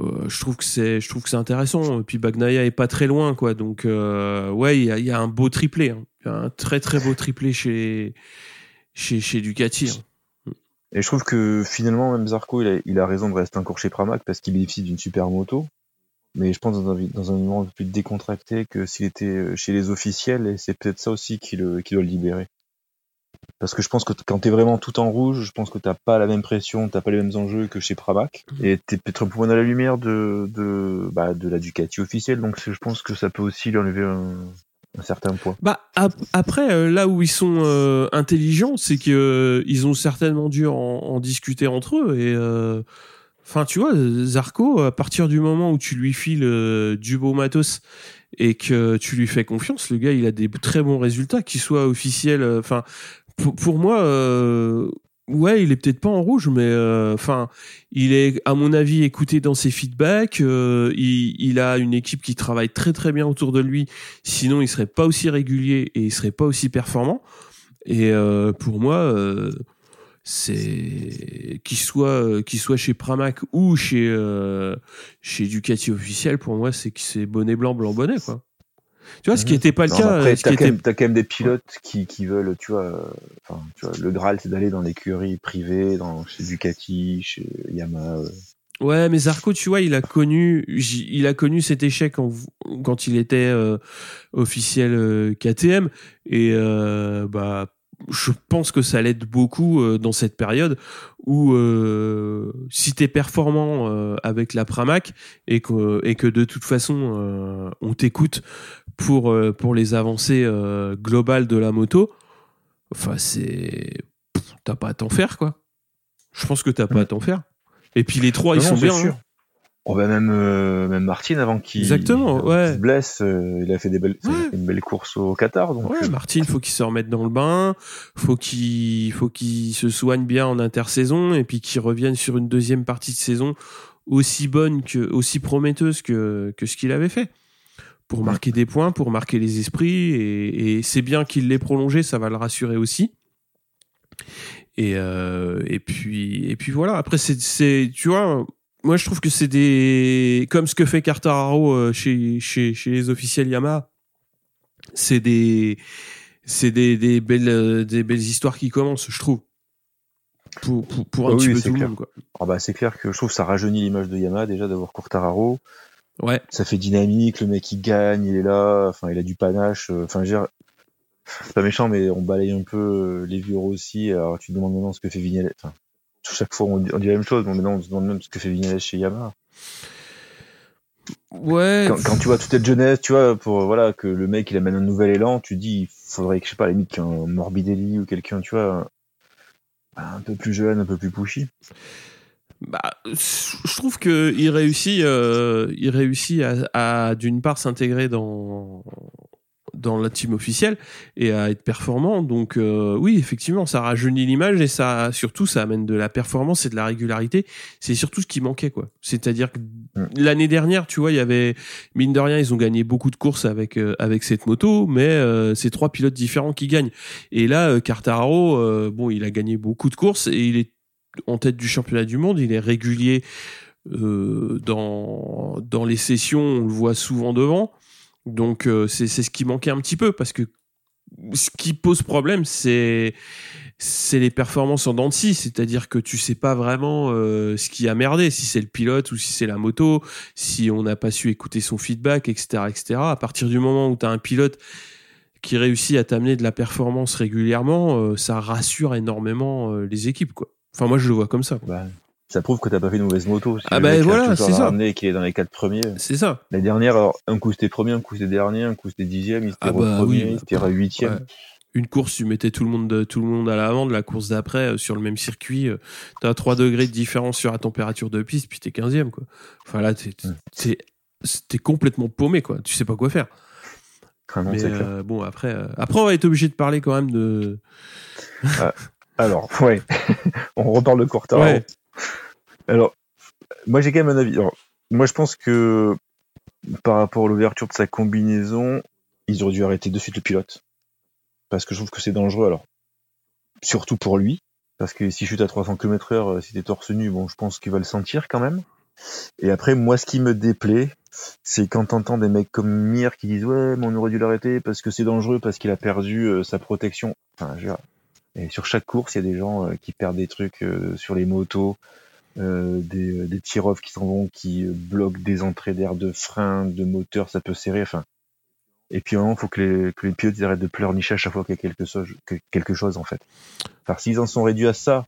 Euh, je trouve que c'est je trouve que c'est intéressant et puis Bagnaia est pas très loin quoi donc euh, ouais il y a, y a un beau triplé hein. Y a un très très beau triplé chez chez chez Ducati hein. Et je trouve que finalement, même Zarco, il a, il a raison de rester encore chez Pramac parce qu'il bénéficie d'une super moto. mais je pense dans un, dans un moment un peu plus décontracté que s'il était euh, chez les officiels, et c'est peut-être ça aussi qui, le, qui doit le libérer. Parce que je pense que quand t'es vraiment tout en rouge, je pense que t'as pas la même pression, t'as pas les mêmes enjeux que chez Pramac, et t'es peut-être un peu moins dans la lumière de, de, bah, de la Ducati officielle, donc je pense que ça peut aussi lui enlever un, un certain. Bah ap- après euh, là où ils sont euh, intelligents, c'est que euh, ils ont certainement dû en, en discuter entre eux et euh, enfin tu vois Zarco à partir du moment où tu lui files euh, du beau matos et que tu lui fais confiance, le gars il a des très bons résultats, qu'il soit officiel euh, enfin pour, pour moi euh, ouais, il est peut-être pas en rouge mais euh, enfin il est à mon avis écouté dans ses feedbacks, euh, il, a une équipe qui travaille très très bien autour de lui Sinon, il serait pas aussi régulier et il serait pas aussi performant. Et euh, pour moi, c'est qu'il soit qu'il soit chez Pramac ou chez chez Ducati officiel, pour moi, c'est que c'est bonnet blanc, blanc bonnet quoi. Tu vois, ce qui Mhm. n'était pas le Non, cas. après, ce t'as qui quand, était- même- t'as quand même des pilotes qui, qui veulent, tu vois, euh, enfin, tu vois, le Graal, c'est d'aller dans l'écurie privée, dans, chez Ducati, chez Yamaha. euh. Ouais, mais Zarco, tu vois, il a connu, il a connu cet échec en- quand il était euh, officiel KTM et bah, je pense que ça l'aide beaucoup euh, dans cette période où euh, si t'es performant euh, avec la Pramac et que et que de toute façon euh, on t'écoute pour euh, pour les avancées euh, globales de la moto, enfin c'est t'as pas à t'en faire quoi. Je pense que t'as pas à t'en faire. Et puis les trois, ils sont bien. hein. On va même, euh, même Martin avant qu'il Exactement, ouais. se blesse, euh, il a fait des belles, Ouais. une belle course au Qatar. Donc, Ouais, euh, Martin, faut qu'il se remette dans le bain, faut qu'il faut qu'il se soigne bien en intersaison et puis qu'il revienne sur une deuxième partie de saison aussi bonne que aussi prometteuse que que ce qu'il avait fait pour marquer des points, pour marquer les esprits et, et c'est bien qu'il l'ait prolongé, ça va le rassurer aussi. Et euh, et puis et puis voilà. Après c'est c'est tu vois. Moi, je trouve que c'est des comme ce que fait Cartararo euh, chez chez chez les officiels Yamaha. C'est des c'est des, des belles euh, des belles histoires qui commencent, je trouve. Pour pour, pour un Ah petit oui, peu tout le monde quoi. ah bah, c'est clair que je trouve que ça rajeunit l'image de Yamaha déjà d'avoir Quartararo. Ouais. Ça fait dynamique, le mec il gagne, il est là, enfin il a du panache. euh, Enfin, je veux dire, c'est pas méchant, mais on balaye un peu les vieux aussi. Alors tu te demandes maintenant ce que fait Vignales. Enfin, chaque fois on dit, on dit la même chose, mais maintenant on se demande même ce que fait Vignales chez Yamaha. Ouais. quand, quand tu vois toute cette jeunesse, tu vois, pour voilà que le mec il amène un nouvel élan, tu dis il faudrait que je sais pas, à la limite qu'un Morbidelli ou quelqu'un, tu vois, un, un peu plus jeune, un peu plus pushy. Bah, je trouve que il réussit, euh, il réussit à, à, d'une part s'intégrer dans dans la team officielle et à être performant. Donc euh, oui, effectivement, ça rajeunit l'image et ça surtout ça amène de la performance et de la régularité. C'est surtout ce qui manquait quoi. C'est-à-dire que l'année dernière, tu vois, il y avait mine de rien, ils ont gagné beaucoup de courses avec euh, avec cette moto, mais euh, c'est trois pilotes différents qui gagnent. Et là, euh, Quartararo, euh, bon, il a gagné beaucoup de courses et il est en tête du championnat du monde, il est régulier euh, dans, dans les sessions, on le voit souvent devant. Donc euh, c'est ce qui manquait un petit peu parce que ce qui pose problème, c'est c'est les performances en dents c'est-à-dire que tu sais pas vraiment euh, ce qui a merdé, si c'est le pilote ou si c'est la moto, si on n'a pas su écouter son feedback, etc., etc. À partir du moment où tu as un pilote qui réussit à t'amener de la performance régulièrement, euh, ça rassure énormément euh, les équipes, quoi. Enfin, moi, je le vois comme ça. Bah, ça prouve que t'as pas fait une mauvaise moto. Ah le bah voilà, c'est ça. ramené et qu'il est dans les quatre premiers. C'est ça. La dernière, alors, un coup c'était premier, un coup c'était dernier, un coup c'était dixième, il était Ah bah premier, oui, il était huitième. Ouais. Une course, tu mettais tout le monde, tout le monde à l'avant. De la course d'après, euh, sur le même circuit, euh, t'as 3 degrés de différence sur la température de piste, puis t'es 15e, quoi. Enfin là, t'es, Mm. t'es, complètement paumé, quoi. Tu sais pas quoi faire. Ah Mais euh, bon, après, euh, après, on va être obligé de parler quand même de. Alors, ouais, on reparle de Quartaro. Ouais. Alors, moi j'ai quand même un avis. Alors, moi je pense que par rapport à l'ouverture de sa combinaison, ils auraient dû arrêter de suite le pilote. Parce que je trouve que c'est dangereux. Alors, surtout pour lui. Parce que si chute à 300 km heure, euh, si t'es torse nu, bon, je pense qu'il va le sentir quand même. Et après, moi, ce qui me déplaît, c'est quand t'entends des mecs comme Mir qui disent ouais, mais on aurait dû l'arrêter parce que c'est dangereux, parce qu'il a perdu euh, sa protection. Enfin, je veux et sur chaque course, il y a des gens euh, qui perdent des trucs euh, sur les motos. euh, des, des qui s'en vont, qui bloquent des entrées d'air de frein, de moteur, ça peut serrer. Enfin, et puis il faut que les, pilotes arrêtent de pleurnicher à chaque fois qu'il y a quelque chose, quelque chose en fait. Enfin, s'ils en sont réduits à ça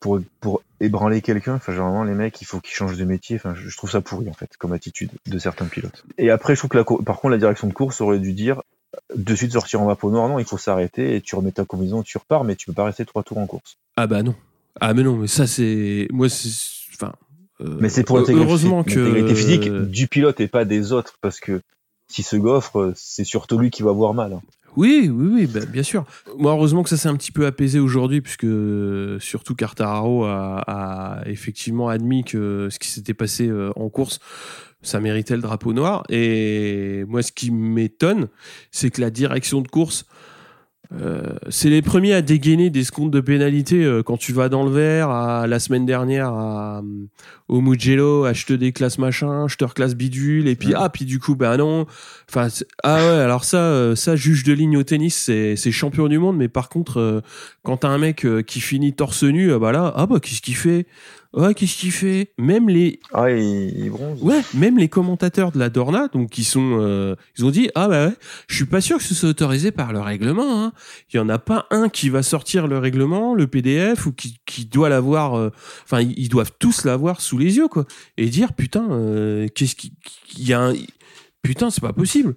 pour, pour ébranler quelqu'un, enfin, généralement, les mecs, il faut qu'ils changent de métier. Enfin, je, trouve ça pourri en fait, comme attitude de certains pilotes. Et après, je trouve que par contre, la direction de course aurait dû dire de suite sortir en vapeau noir. Non, il faut s'arrêter et tu remets ta combinaison, tu repars, mais tu peux pas rester trois tours en course. Ah bah non. Ah mais non, mais ça c'est moi c'est enfin euh, Mais c'est pour heureusement que l'intégrité physique du pilote et pas des autres, parce que si se gaufre, c'est surtout lui qui va avoir mal. hein. Oui, oui, oui, bah, bien sûr. Moi, heureusement que ça s'est un petit peu apaisé aujourd'hui, puisque surtout Cartararo a, a effectivement admis que ce qui s'était passé euh, en course, ça méritait le drapeau noir. Et moi, ce qui m'étonne, c'est que la direction de course, euh, c'est les premiers à dégainer des secondes de pénalité euh, quand tu vas dans le vert. À, la semaine dernière, à, au Mugello, à je te déclasse machin, je te reclasse bidule, et puis Ouais. ah, puis du coup, bah non. Enfin, ah ouais, alors ça, euh, ça juge de ligne au tennis, c'est c'est champion du monde, mais par contre, euh, quand t'as un mec euh, qui finit torse nu, ah bah là, ah bah qu'est-ce qu'il fait? Ouais, qu'est-ce qu'il fait? Même les Ah, il, il bronze. Ouais, même les commentateurs de la Dorna, donc qui sont, euh, ils ont dit ah bah ouais, je suis pas sûr que ce soit autorisé par le règlement. Hein. Il y en a pas un qui va sortir le règlement, le PDF ou qui, qui doit l'avoir. Enfin, ils doivent tous l'avoir sous les yeux quoi, et dire putain, euh, qu'est-ce qui, il y a un, putain, c'est pas possible.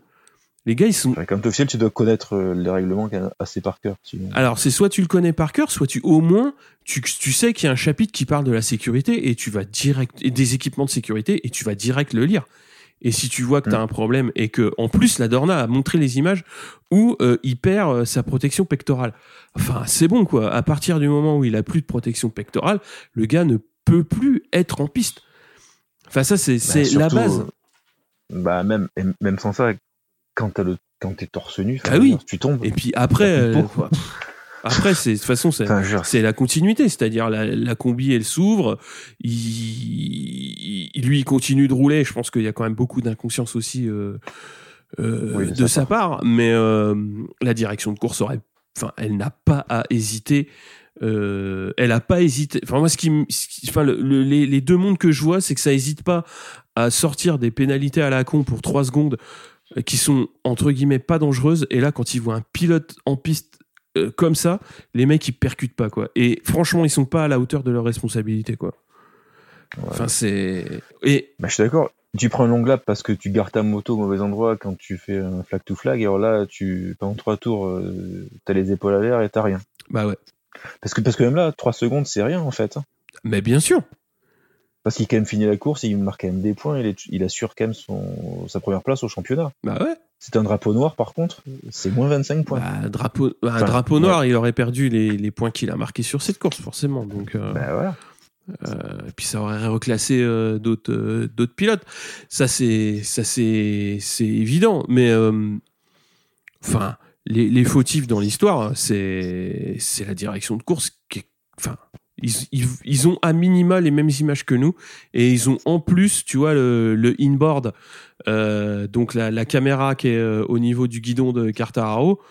Les gars, ils sont. Comme officiel, tu dois connaître euh, les règlements quand même assez par cœur. Alors, c'est soit tu le connais par cœur, soit tu au moins tu, tu sais qu'il y a un chapitre qui parle de la sécurité et tu vas direct et des équipements de sécurité et tu vas direct le lire. Et si tu vois que tu as Mm. un problème et que en plus la Dorna a montré les images où euh, il perd euh, sa protection pectorale. Enfin, c'est bon quoi. À partir du moment où il a plus de protection pectorale, le gars ne peut plus être en piste. Enfin, ça c'est Bah, la base. euh, Bah, même, même sans ça, quand t'es torse nu, Ah oui. tu tombes. Et puis après, euh, après c'est de toute façon c'est Enfin, la continuité, c'est-à-dire la, la combi elle s'ouvre, il, il- lui il continue de rouler. Je pense qu'il y a quand même beaucoup d'inconscience aussi euh, euh, Oui, de sa part, mais euh, la direction de course aurait, enfin, elle n'a pas à hésiter. Euh, elle a pas hésité. Enfin moi, ce qui, m- ce qui- enfin le- le- les, les deux mondes que je vois, c'est que ça hésite pas à sortir des pénalités à la con pour 3 secondes euh, qui sont entre guillemets pas dangereuses. Et là, quand ils voient un pilote en piste euh, comme ça, les mecs ils percutent pas quoi. Et franchement, ils sont pas à la hauteur de leur responsabilité quoi. Enfin c'est et bah, je suis d'accord. Tu prends un long lap parce que tu gardes ta moto au mauvais endroit quand tu fais un flag to flag, et alors là, tu, pendant trois tours, euh, t'as les épaules à l'air et t'as rien. bah ouais. Parce que, parce que même là, trois secondes, c'est rien, en fait. hein. Mais bien sûr. Parce qu'il a quand même fini la course, il marque quand même des points, il, est, il assure quand même son, sa première place au championnat. Bah ouais. C'est un drapeau noir, par contre, c'est moins 25 points. Bah, drapeau, bah, un Enfin, drapeau noir, il aurait perdu les, les points qu'il a marqués sur cette course, forcément. Donc, euh, Bah voilà. euh, et puis ça aurait reclassé euh, d'autres euh, d'autres pilotes. Ça c'est ça c'est c'est évident. Mais euh, enfin, les, les fautifs dans l'histoire, c'est c'est la direction de course qui est, enfin. Ils, ils, ils ont à minima les mêmes images que nous et ils ont en plus, tu vois, le, le inboard, euh, donc la, la caméra qui est euh, au niveau du guidon de Cartararo,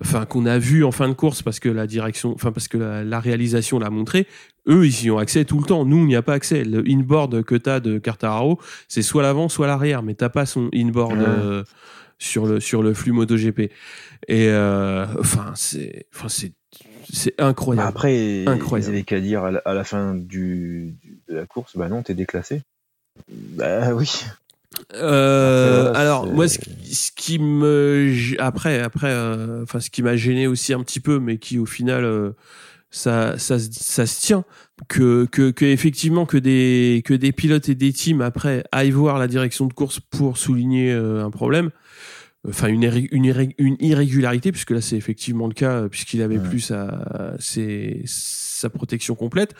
enfin qu'on a vu en fin de course parce que la direction, enfin parce que la, la réalisation l'a montré. Eux, ils y ont accès tout le temps. Nous, on n'y a pas accès. Le inboard que t'as de Cartararo, c'est soit l'avant, soit l'arrière, mais t'as pas son inboard Ouais. euh, sur le sur le flux MotoGP. Et euh, enfin, c'est enfin c'est c'est Bah incroyable. après, Incroyable. ils avaient qu'à dire à la, à la fin du, du- de la course, bah non, t'es déclassé. Bah oui. Euh, Après, là, alors moi ce qui, ce qui me après après euh, enfin ce qui m'a gêné aussi un petit peu mais qui au final euh, ça ça se- ça se tient que que que effectivement que des que des pilotes et des teams après aillent voir la direction de course pour souligner un problème enfin une, une, irré- une irrégularité puisque là c'est effectivement le cas puisqu'il avait Ouais. plus sa ses- sa protection complète.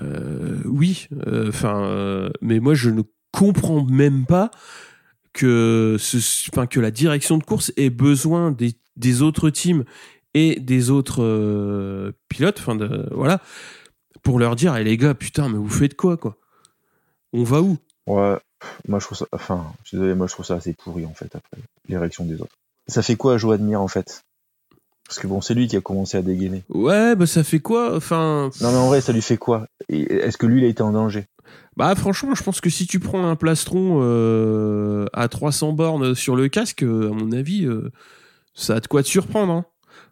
Euh, oui euh, enfin euh, mais moi je ne comprends même pas que ce, enfin que la direction de course ait besoin des, des autres teams et des autres pilotes. Enfin voilà. Pour leur dire eh les gars putain mais vous faites quoi quoi? On va où? Ouais. Moi, je trouve ça, enfin, je suis désolé, moi, je trouve ça assez pourri, en fait, après, les réactions des autres. Ça fait quoi à Joe Admire, en fait? Parce que bon, c'est lui qui a commencé à dégainer. Ouais, bah ça fait quoi? Enfin. Non, mais en vrai, ça lui fait quoi? Est-ce que lui, il a été en danger? Bah franchement, je pense que si tu prends un plastron euh, à 300 bornes sur le casque, euh, à mon avis, euh, ça a de quoi te surprendre. Hein.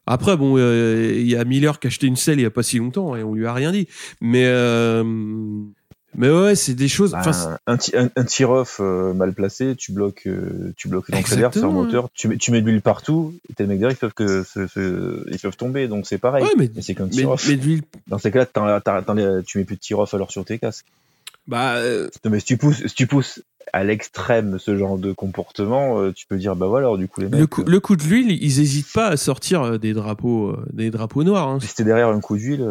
Après, bon, il y a Miller qui a acheté une selle il y a pas si longtemps et on lui a rien dit. Mais euh, mais ouais, c'est des choses. C'est- un, ti- un, un tir-off euh, mal placé, tu bloques, euh, tu bloques l'entrée d'air sur le Exactement, moteur, tu mets, tu mets de l'huile partout, et t'as les mecs derrière, ils peuvent, que, se- se- ils peuvent tomber, donc c'est pareil. ouais, mais Mais c'est mais, tir-off. Dans ces cas-là, tu mets plus de tir-off alors sur tes casques. bah euh, Non, mais si tu pousses, si tu pousses à l'extrême ce genre de comportement, euh, tu peux dire, bah voilà, alors du coup, les mecs, le coup euh, le coup de l'huile, ils hésitent pas à sortir des drapeaux des drapeaux noirs. Hein. si t'es derrière un coup d'huile,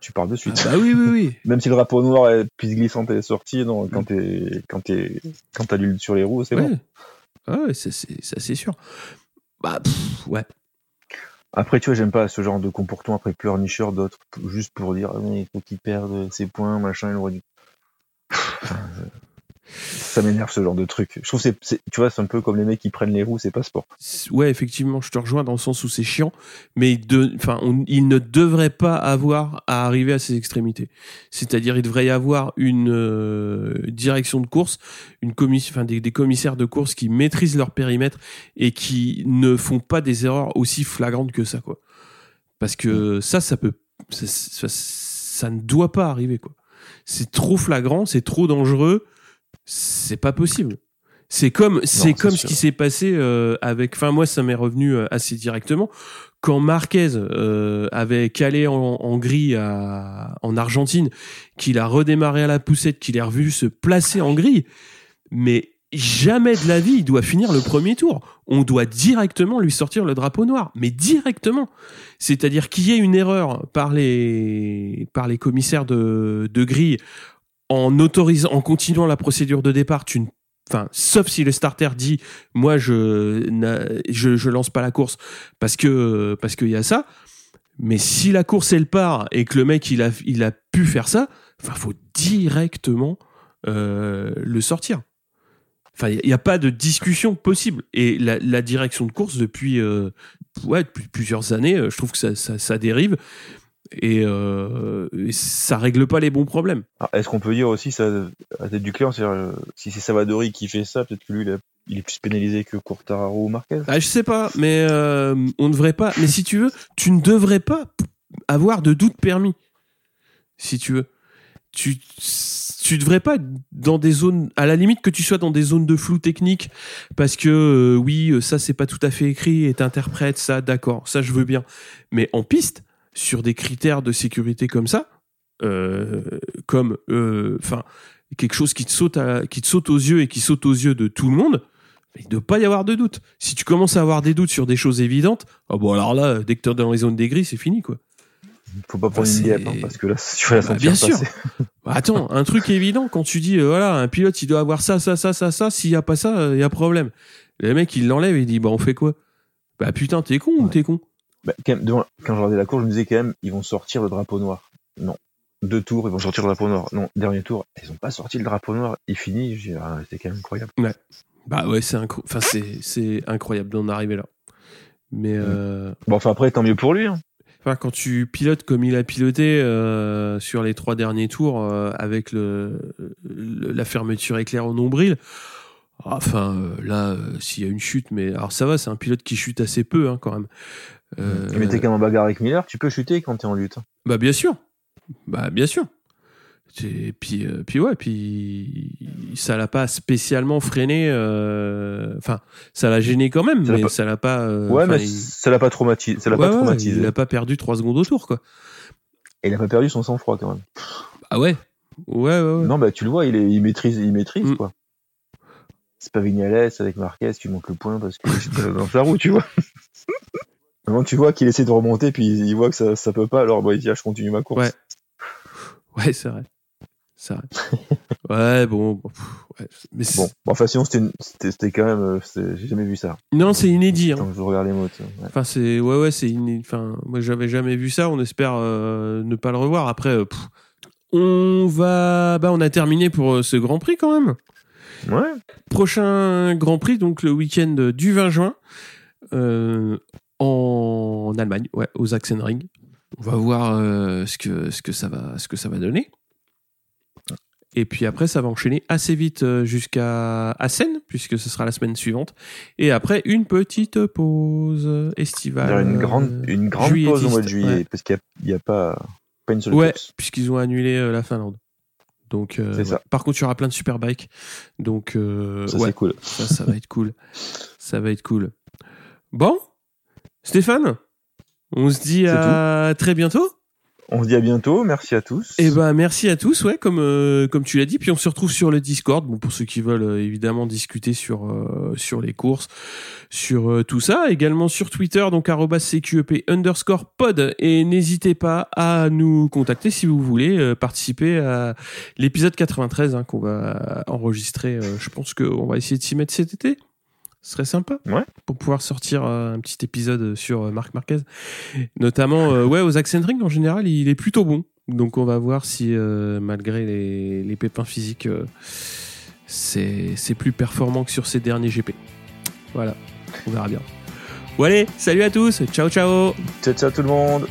tu parles de Ah, suite. bah oui, oui, oui. Même si le drapeau noir est piste glissante est sorti, non, quand t'es, quand t'es, quand t'as l'huile sur les roues, c'est ouais. bon. Ah ouais, ça c'est sûr. Bah pff, ouais. Après, tu vois, j'aime pas ce genre de comportement après pleurnicheur d'autres, juste pour dire, ah, mais il faut qu'il perde ses points, machin, il aurait dû. Enfin, Ça m'énerve ce genre de truc. Je trouve que c'est, c'est- tu vois, c'est un peu comme les mecs qui prennent les roues, c'est pas sport. Ouais, effectivement, je te rejoins dans le sens où c'est chiant, mais de, enfin, il ne devrait pas avoir à arriver à ces extrémités. C'est-à-dire, il devrait y avoir une euh, direction de course, une commission, enfin, des, des commissaires de course qui maîtrisent leur périmètre et qui ne font pas des erreurs aussi flagrantes que ça, quoi. Parce que ça, ça peut, ça, ça- ça ne doit pas arriver, quoi. C'est trop flagrant, c'est trop dangereux, c'est pas possible. C'est comme, c'est comme ce qui s'est passé euh, avec. Enfin, moi, ça m'est revenu euh, assez directement quand Marquez euh, avait calé en, en grille à, en Argentine, qu'il a redémarré à la poussette, qu'il est revu se placer en grille. Mais jamais de la vie, il doit finir le premier tour. On doit directement lui sortir le drapeau noir, mais directement. C'est-à-dire qu'il y ait une erreur par les par les commissaires de, de grille en autorisant, en continuant la procédure de départ, tu ne Enfin, sauf si le starter dit, moi je, je je lance pas la course parce que parce qu'il y a ça. Mais si la course elle part et que le mec il a il a pu faire ça, enfin faut directement euh, le sortir. Enfin, il n'y a pas de discussion possible. Et la, direction de course depuis ouais depuis plusieurs années, euh, je trouve que ça, ça dérive et, euh, et ça règle pas les bons problèmes. Est-ce qu'on peut dire aussi ça à la tête du client, euh, si c'est Savadori qui fait ça, peut-être que lui, il, a- il est plus pénalisé que Quartararo ou Marquez? Ah, je sais pas, mais euh, on ne devrait pas. Mais si tu veux, tu ne devrais pas avoir de doute permis. Si tu veux, tu tu devrais pas être dans des zones, à la limite que tu sois dans des zones de flou technique, parce que euh, oui, ça c'est pas tout à fait écrit et t'interprètes ça, d'accord, ça je veux bien. Mais en piste, sur des critères de sécurité comme ça, euh, comme, euh, enfin, quelque chose qui te saute, à- qui te saute aux yeux et qui saute aux yeux de tout le monde. Il ne doit pas y avoir de doute. Si tu commences à avoir des doutes sur des choses évidentes, oh bon alors là, dès que t'es dans les zones des gris, c'est fini quoi. Faut pas prendre Bah, une hein, parce que là, tu vas la Bah, bien sûr. passer. Bah, attends, un truc évident quand tu dis euh, voilà, un pilote il doit avoir ça, ça, ça, ça, ça. S'il y a pas ça, il y a problème. Le mec il l'enlève et il dit bah on fait quoi? Bah putain t'es con ou t'es con? Bah, quand, même, devant- quand je regardais la course, je me disais quand même, ils vont sortir le drapeau noir. Non. Deux tours, ils vont sortir le drapeau noir. Non, dernier tour, ils ont pas sorti le drapeau noir. Il finit, j'ai ah, c'était quand même incroyable. Bah ouais c'est incro- enfin c'est c'est incroyable d'en arriver là. Mais euh, Bon, enfin après, tant mieux pour lui. Hein. Enfin, quand tu pilotes comme il a piloté euh, sur les trois derniers tours euh, avec le, le- la fermeture éclair au nombril, enfin là, s'il y a une chute, mais alors ça va, c'est un pilote qui chute assez peu hein, quand même. Euh, Mais t'es quand même en bagarre avec Miller, tu peux chuter quand t'es en lutte. bah bien sûr, bah bien sûr. Et puis, euh, puis ouais, puis ça l'a pas spécialement freiné. euh, Enfin, ça l'a gêné quand même, Ça l'a mais pas- ça l'a pas. euh, ouais, mais il- ça l'a pas traumatisé. Ça l'a ouais, pas ouais, traumatisé. il a pas perdu trois secondes au tour, quoi. Et il a pas perdu son sang-froid quand même. Ah ouais, ouais, ouais. ouais. Non, bah tu le vois, il, est, il maîtrise, il maîtrise Mm. quoi. C'est pas Vignales avec Marquez qui monte le point parce que c'est dans sa roue, tu vois. Maintenant, tu vois qu'il essaie de remonter, puis il voit que ça, ça peut pas, alors bah, il dit, ah, je continue ma course. Ouais. Ouais, c'est vrai. C'est vrai. ouais, bon. bon, ouais. Mais Bon, bon, enfin, sinon, c'était quand même, euh, j'ai jamais vu ça. Non, c'est inédit. Hein. Quand je regarde les mots, ouais. Enfin, c'est ouais, ouais, c'est inédit. Enfin, moi, j'avais jamais vu ça. On espère euh, ne pas le revoir. Après, euh, on va, bah, on a terminé pour euh, ce Grand Prix quand même. Ouais. Prochain Grand Prix, donc le week-end du 20 juin. Euh, en Allemagne, ouais, au Sachsenring. On va voir euh, ce, que, ce, que ça va, ce que ça va donner. Et puis après, ça va enchaîner assez vite euh, jusqu'à Assen, puisque ce sera la semaine suivante. Et après, une petite pause estivale. Il y aura une grande, une grande pause au mois de juillet, ouais. parce qu'il n'y a, pas, pas une seule Ouais, puisqu'ils ont annulé euh, la Finlande. Donc, euh, ouais. ça. Par contre, il y aura plein de superbikes. Donc, euh, Ça, ouais, c'est cool. ça, ça va être cool. Ça va être cool. Bon, Stéphane, on se dit à très bientôt. On se dit à bientôt. Merci à tous. Et ben merci à tous, ouais, comme euh, comme tu l'as dit. Puis on se retrouve sur le Discord, bon pour ceux qui veulent euh, évidemment discuter sur euh, sur les courses, sur euh, tout ça. Également sur Twitter, donc @cqep underscore pod. Et n'hésitez pas à nous contacter si vous voulez euh, participer à l'épisode 93 hein, qu'on va enregistrer. euh, je pense qu'on va essayer de s'y mettre cet été. Ce serait sympa. Ouais. Pour pouvoir sortir euh, un petit épisode sur euh, Marc Marquez. Notamment, euh, ouais, aux Accent Ring, en général, il est plutôt bon. Donc on va voir si, euh, malgré les, les pépins physiques, euh, c'est c'est plus performant que sur ces derniers GP. Voilà, on verra bien. Bon allez, salut à tous, ciao ciao Ciao, ciao tout le monde.